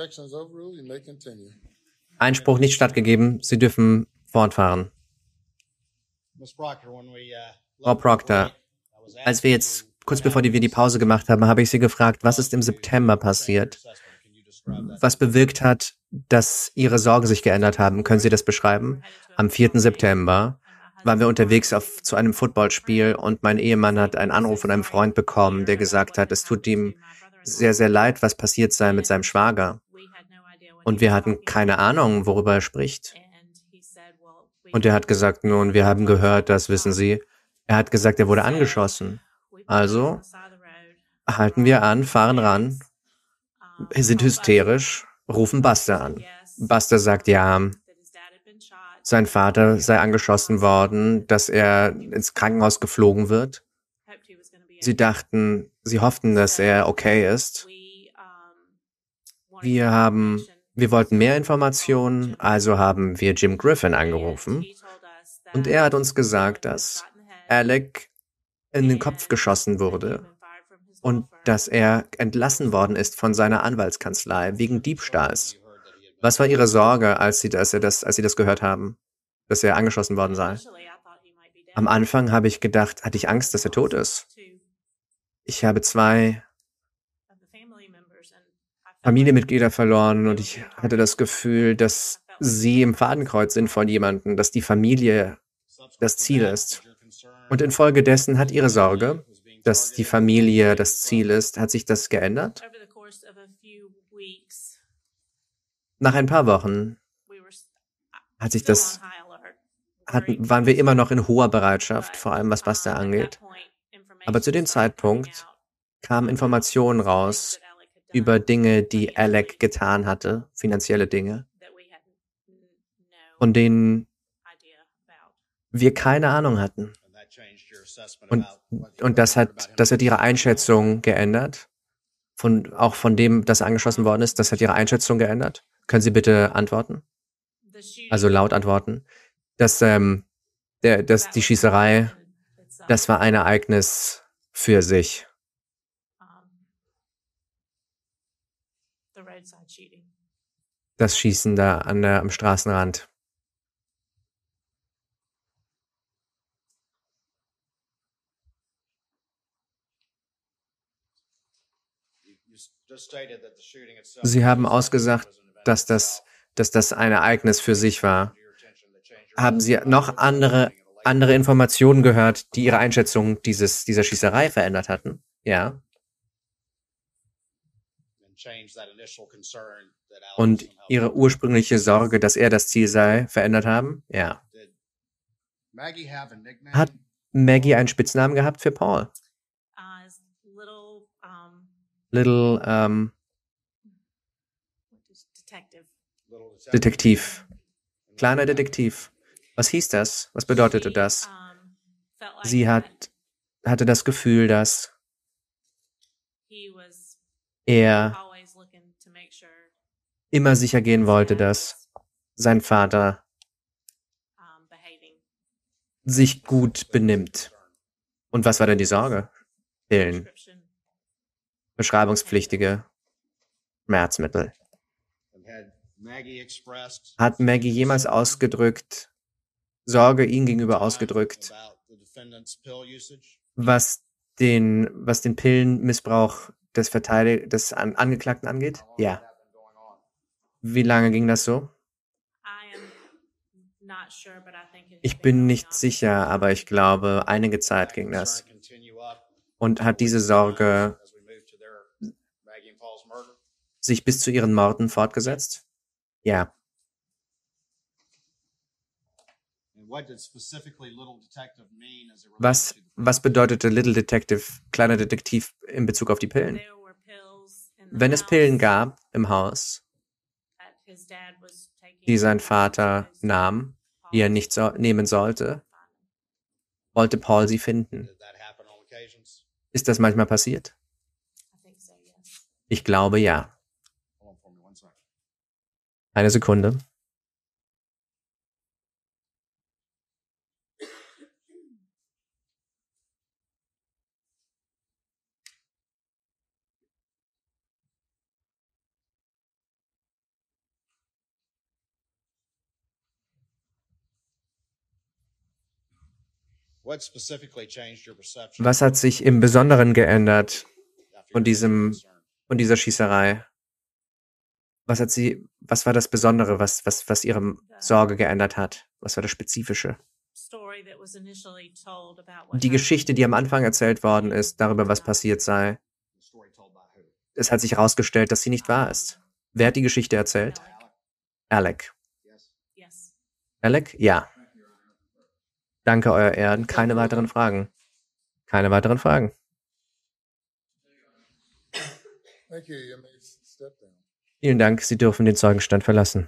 B: Einspruch nicht stattgegeben. Sie dürfen fortfahren.
C: Uh,
B: Frau Proctor, als wir jetzt kurz bevor wir die Pause gemacht haben, habe ich Sie gefragt, was ist im September passiert? Was bewirkt hat, dass Ihre Sorgen sich geändert haben? Können Sie das beschreiben? Am 4. September waren wir unterwegs auf, zu einem Footballspiel und mein Ehemann hat einen Anruf von einem Freund bekommen, der gesagt hat, es tut ihm sehr, sehr leid, was passiert sei mit seinem Schwager. Und wir hatten keine Ahnung, worüber er spricht. Und er hat gesagt, nun, wir haben gehört, das wissen Sie. Er hat gesagt, er wurde angeschossen. Also halten wir an, fahren ran, sind hysterisch, rufen Buster an. Buster sagt, ja, sein Vater sei angeschossen worden, dass er ins Krankenhaus geflogen wird. Sie dachten, sie hofften, dass er okay ist. Wir haben, wir wollten mehr Informationen, also haben wir Jim Griffin angerufen. Und er hat uns gesagt, dass Alec in den Kopf geschossen wurde und dass er entlassen worden ist von seiner Anwaltskanzlei wegen Diebstahls. Was war Ihre Sorge, als Sie, das, als Sie das gehört haben, dass er angeschossen worden sei? Am Anfang habe ich gedacht, hatte ich Angst, dass er tot ist. Ich habe zwei Familienmitglieder verloren und ich hatte das Gefühl, dass sie im Fadenkreuz sind von jemandem, dass die Familie das Ziel ist. Und infolgedessen hat ihre Sorge, dass die Familie das Ziel ist, hat sich das geändert? Nach ein paar Wochen hat sich das, hatten, waren wir immer noch in hoher Bereitschaft, vor allem was Buster angeht. Aber zu dem Zeitpunkt kamen Informationen raus über Dinge, die Alec getan hatte, finanzielle Dinge, von denen wir keine Ahnung hatten. Und, und das hat, das hat ihre Einschätzung geändert. Von, auch von dem, das angeschossen worden ist, das hat ihre Einschätzung geändert. Können Sie bitte antworten? Also laut antworten. Dass, ähm, der, dass die Schießerei, das war ein Ereignis für sich. Das Schießen da an der, am Straßenrand. Sie haben ausgesagt, dass das, dass das ein Ereignis für sich war. Haben Sie noch andere, andere Informationen gehört, die Ihre Einschätzung dieses, dieser Schießerei verändert hatten? Ja. Und Ihre ursprüngliche Sorge, dass er das Ziel sei, verändert haben? Ja. Hat Maggie einen Spitznamen gehabt für Paul? Little ähm, Detektiv. Kleiner Detektiv. Was hieß das? Was bedeutete das? Sie hat, hatte das Gefühl, dass er immer sicher gehen wollte, dass sein Vater sich gut benimmt. Und was war denn die Sorge? Pillen beschreibungspflichtige Schmerzmittel. Hat Maggie jemals ausgedrückt, Sorge ihm gegenüber ausgedrückt, was den, was den Pillenmissbrauch des Verteidig des An Angeklagten angeht? Ja. Wie lange ging das so? Ich bin nicht sicher, aber ich glaube, einige Zeit ging das. Und hat diese Sorge sich bis zu ihren Morden fortgesetzt? Ja. Was, was bedeutete Little Detective, kleiner Detektiv, in Bezug auf die Pillen? Wenn es Pillen gab im Haus, die sein Vater nahm, die er nicht so, nehmen sollte, wollte Paul sie finden. Ist das manchmal passiert? Ich glaube ja. Eine Sekunde. Was hat sich im Besonderen geändert von diesem, von dieser Schießerei? Was hat sie, was war das Besondere, was, was, was ihre Sorge geändert hat? Was war das Spezifische? Die Geschichte, die am Anfang erzählt worden ist, darüber, was passiert sei. es hat sich herausgestellt, dass sie nicht wahr ist. Wer hat die Geschichte erzählt? Alec.
A: Yes.
B: Alec? Ja. Danke, Euer Ehren. Keine weiteren Fragen. Keine weiteren Fragen. Vielen Dank. Sie dürfen den Zeugenstand verlassen.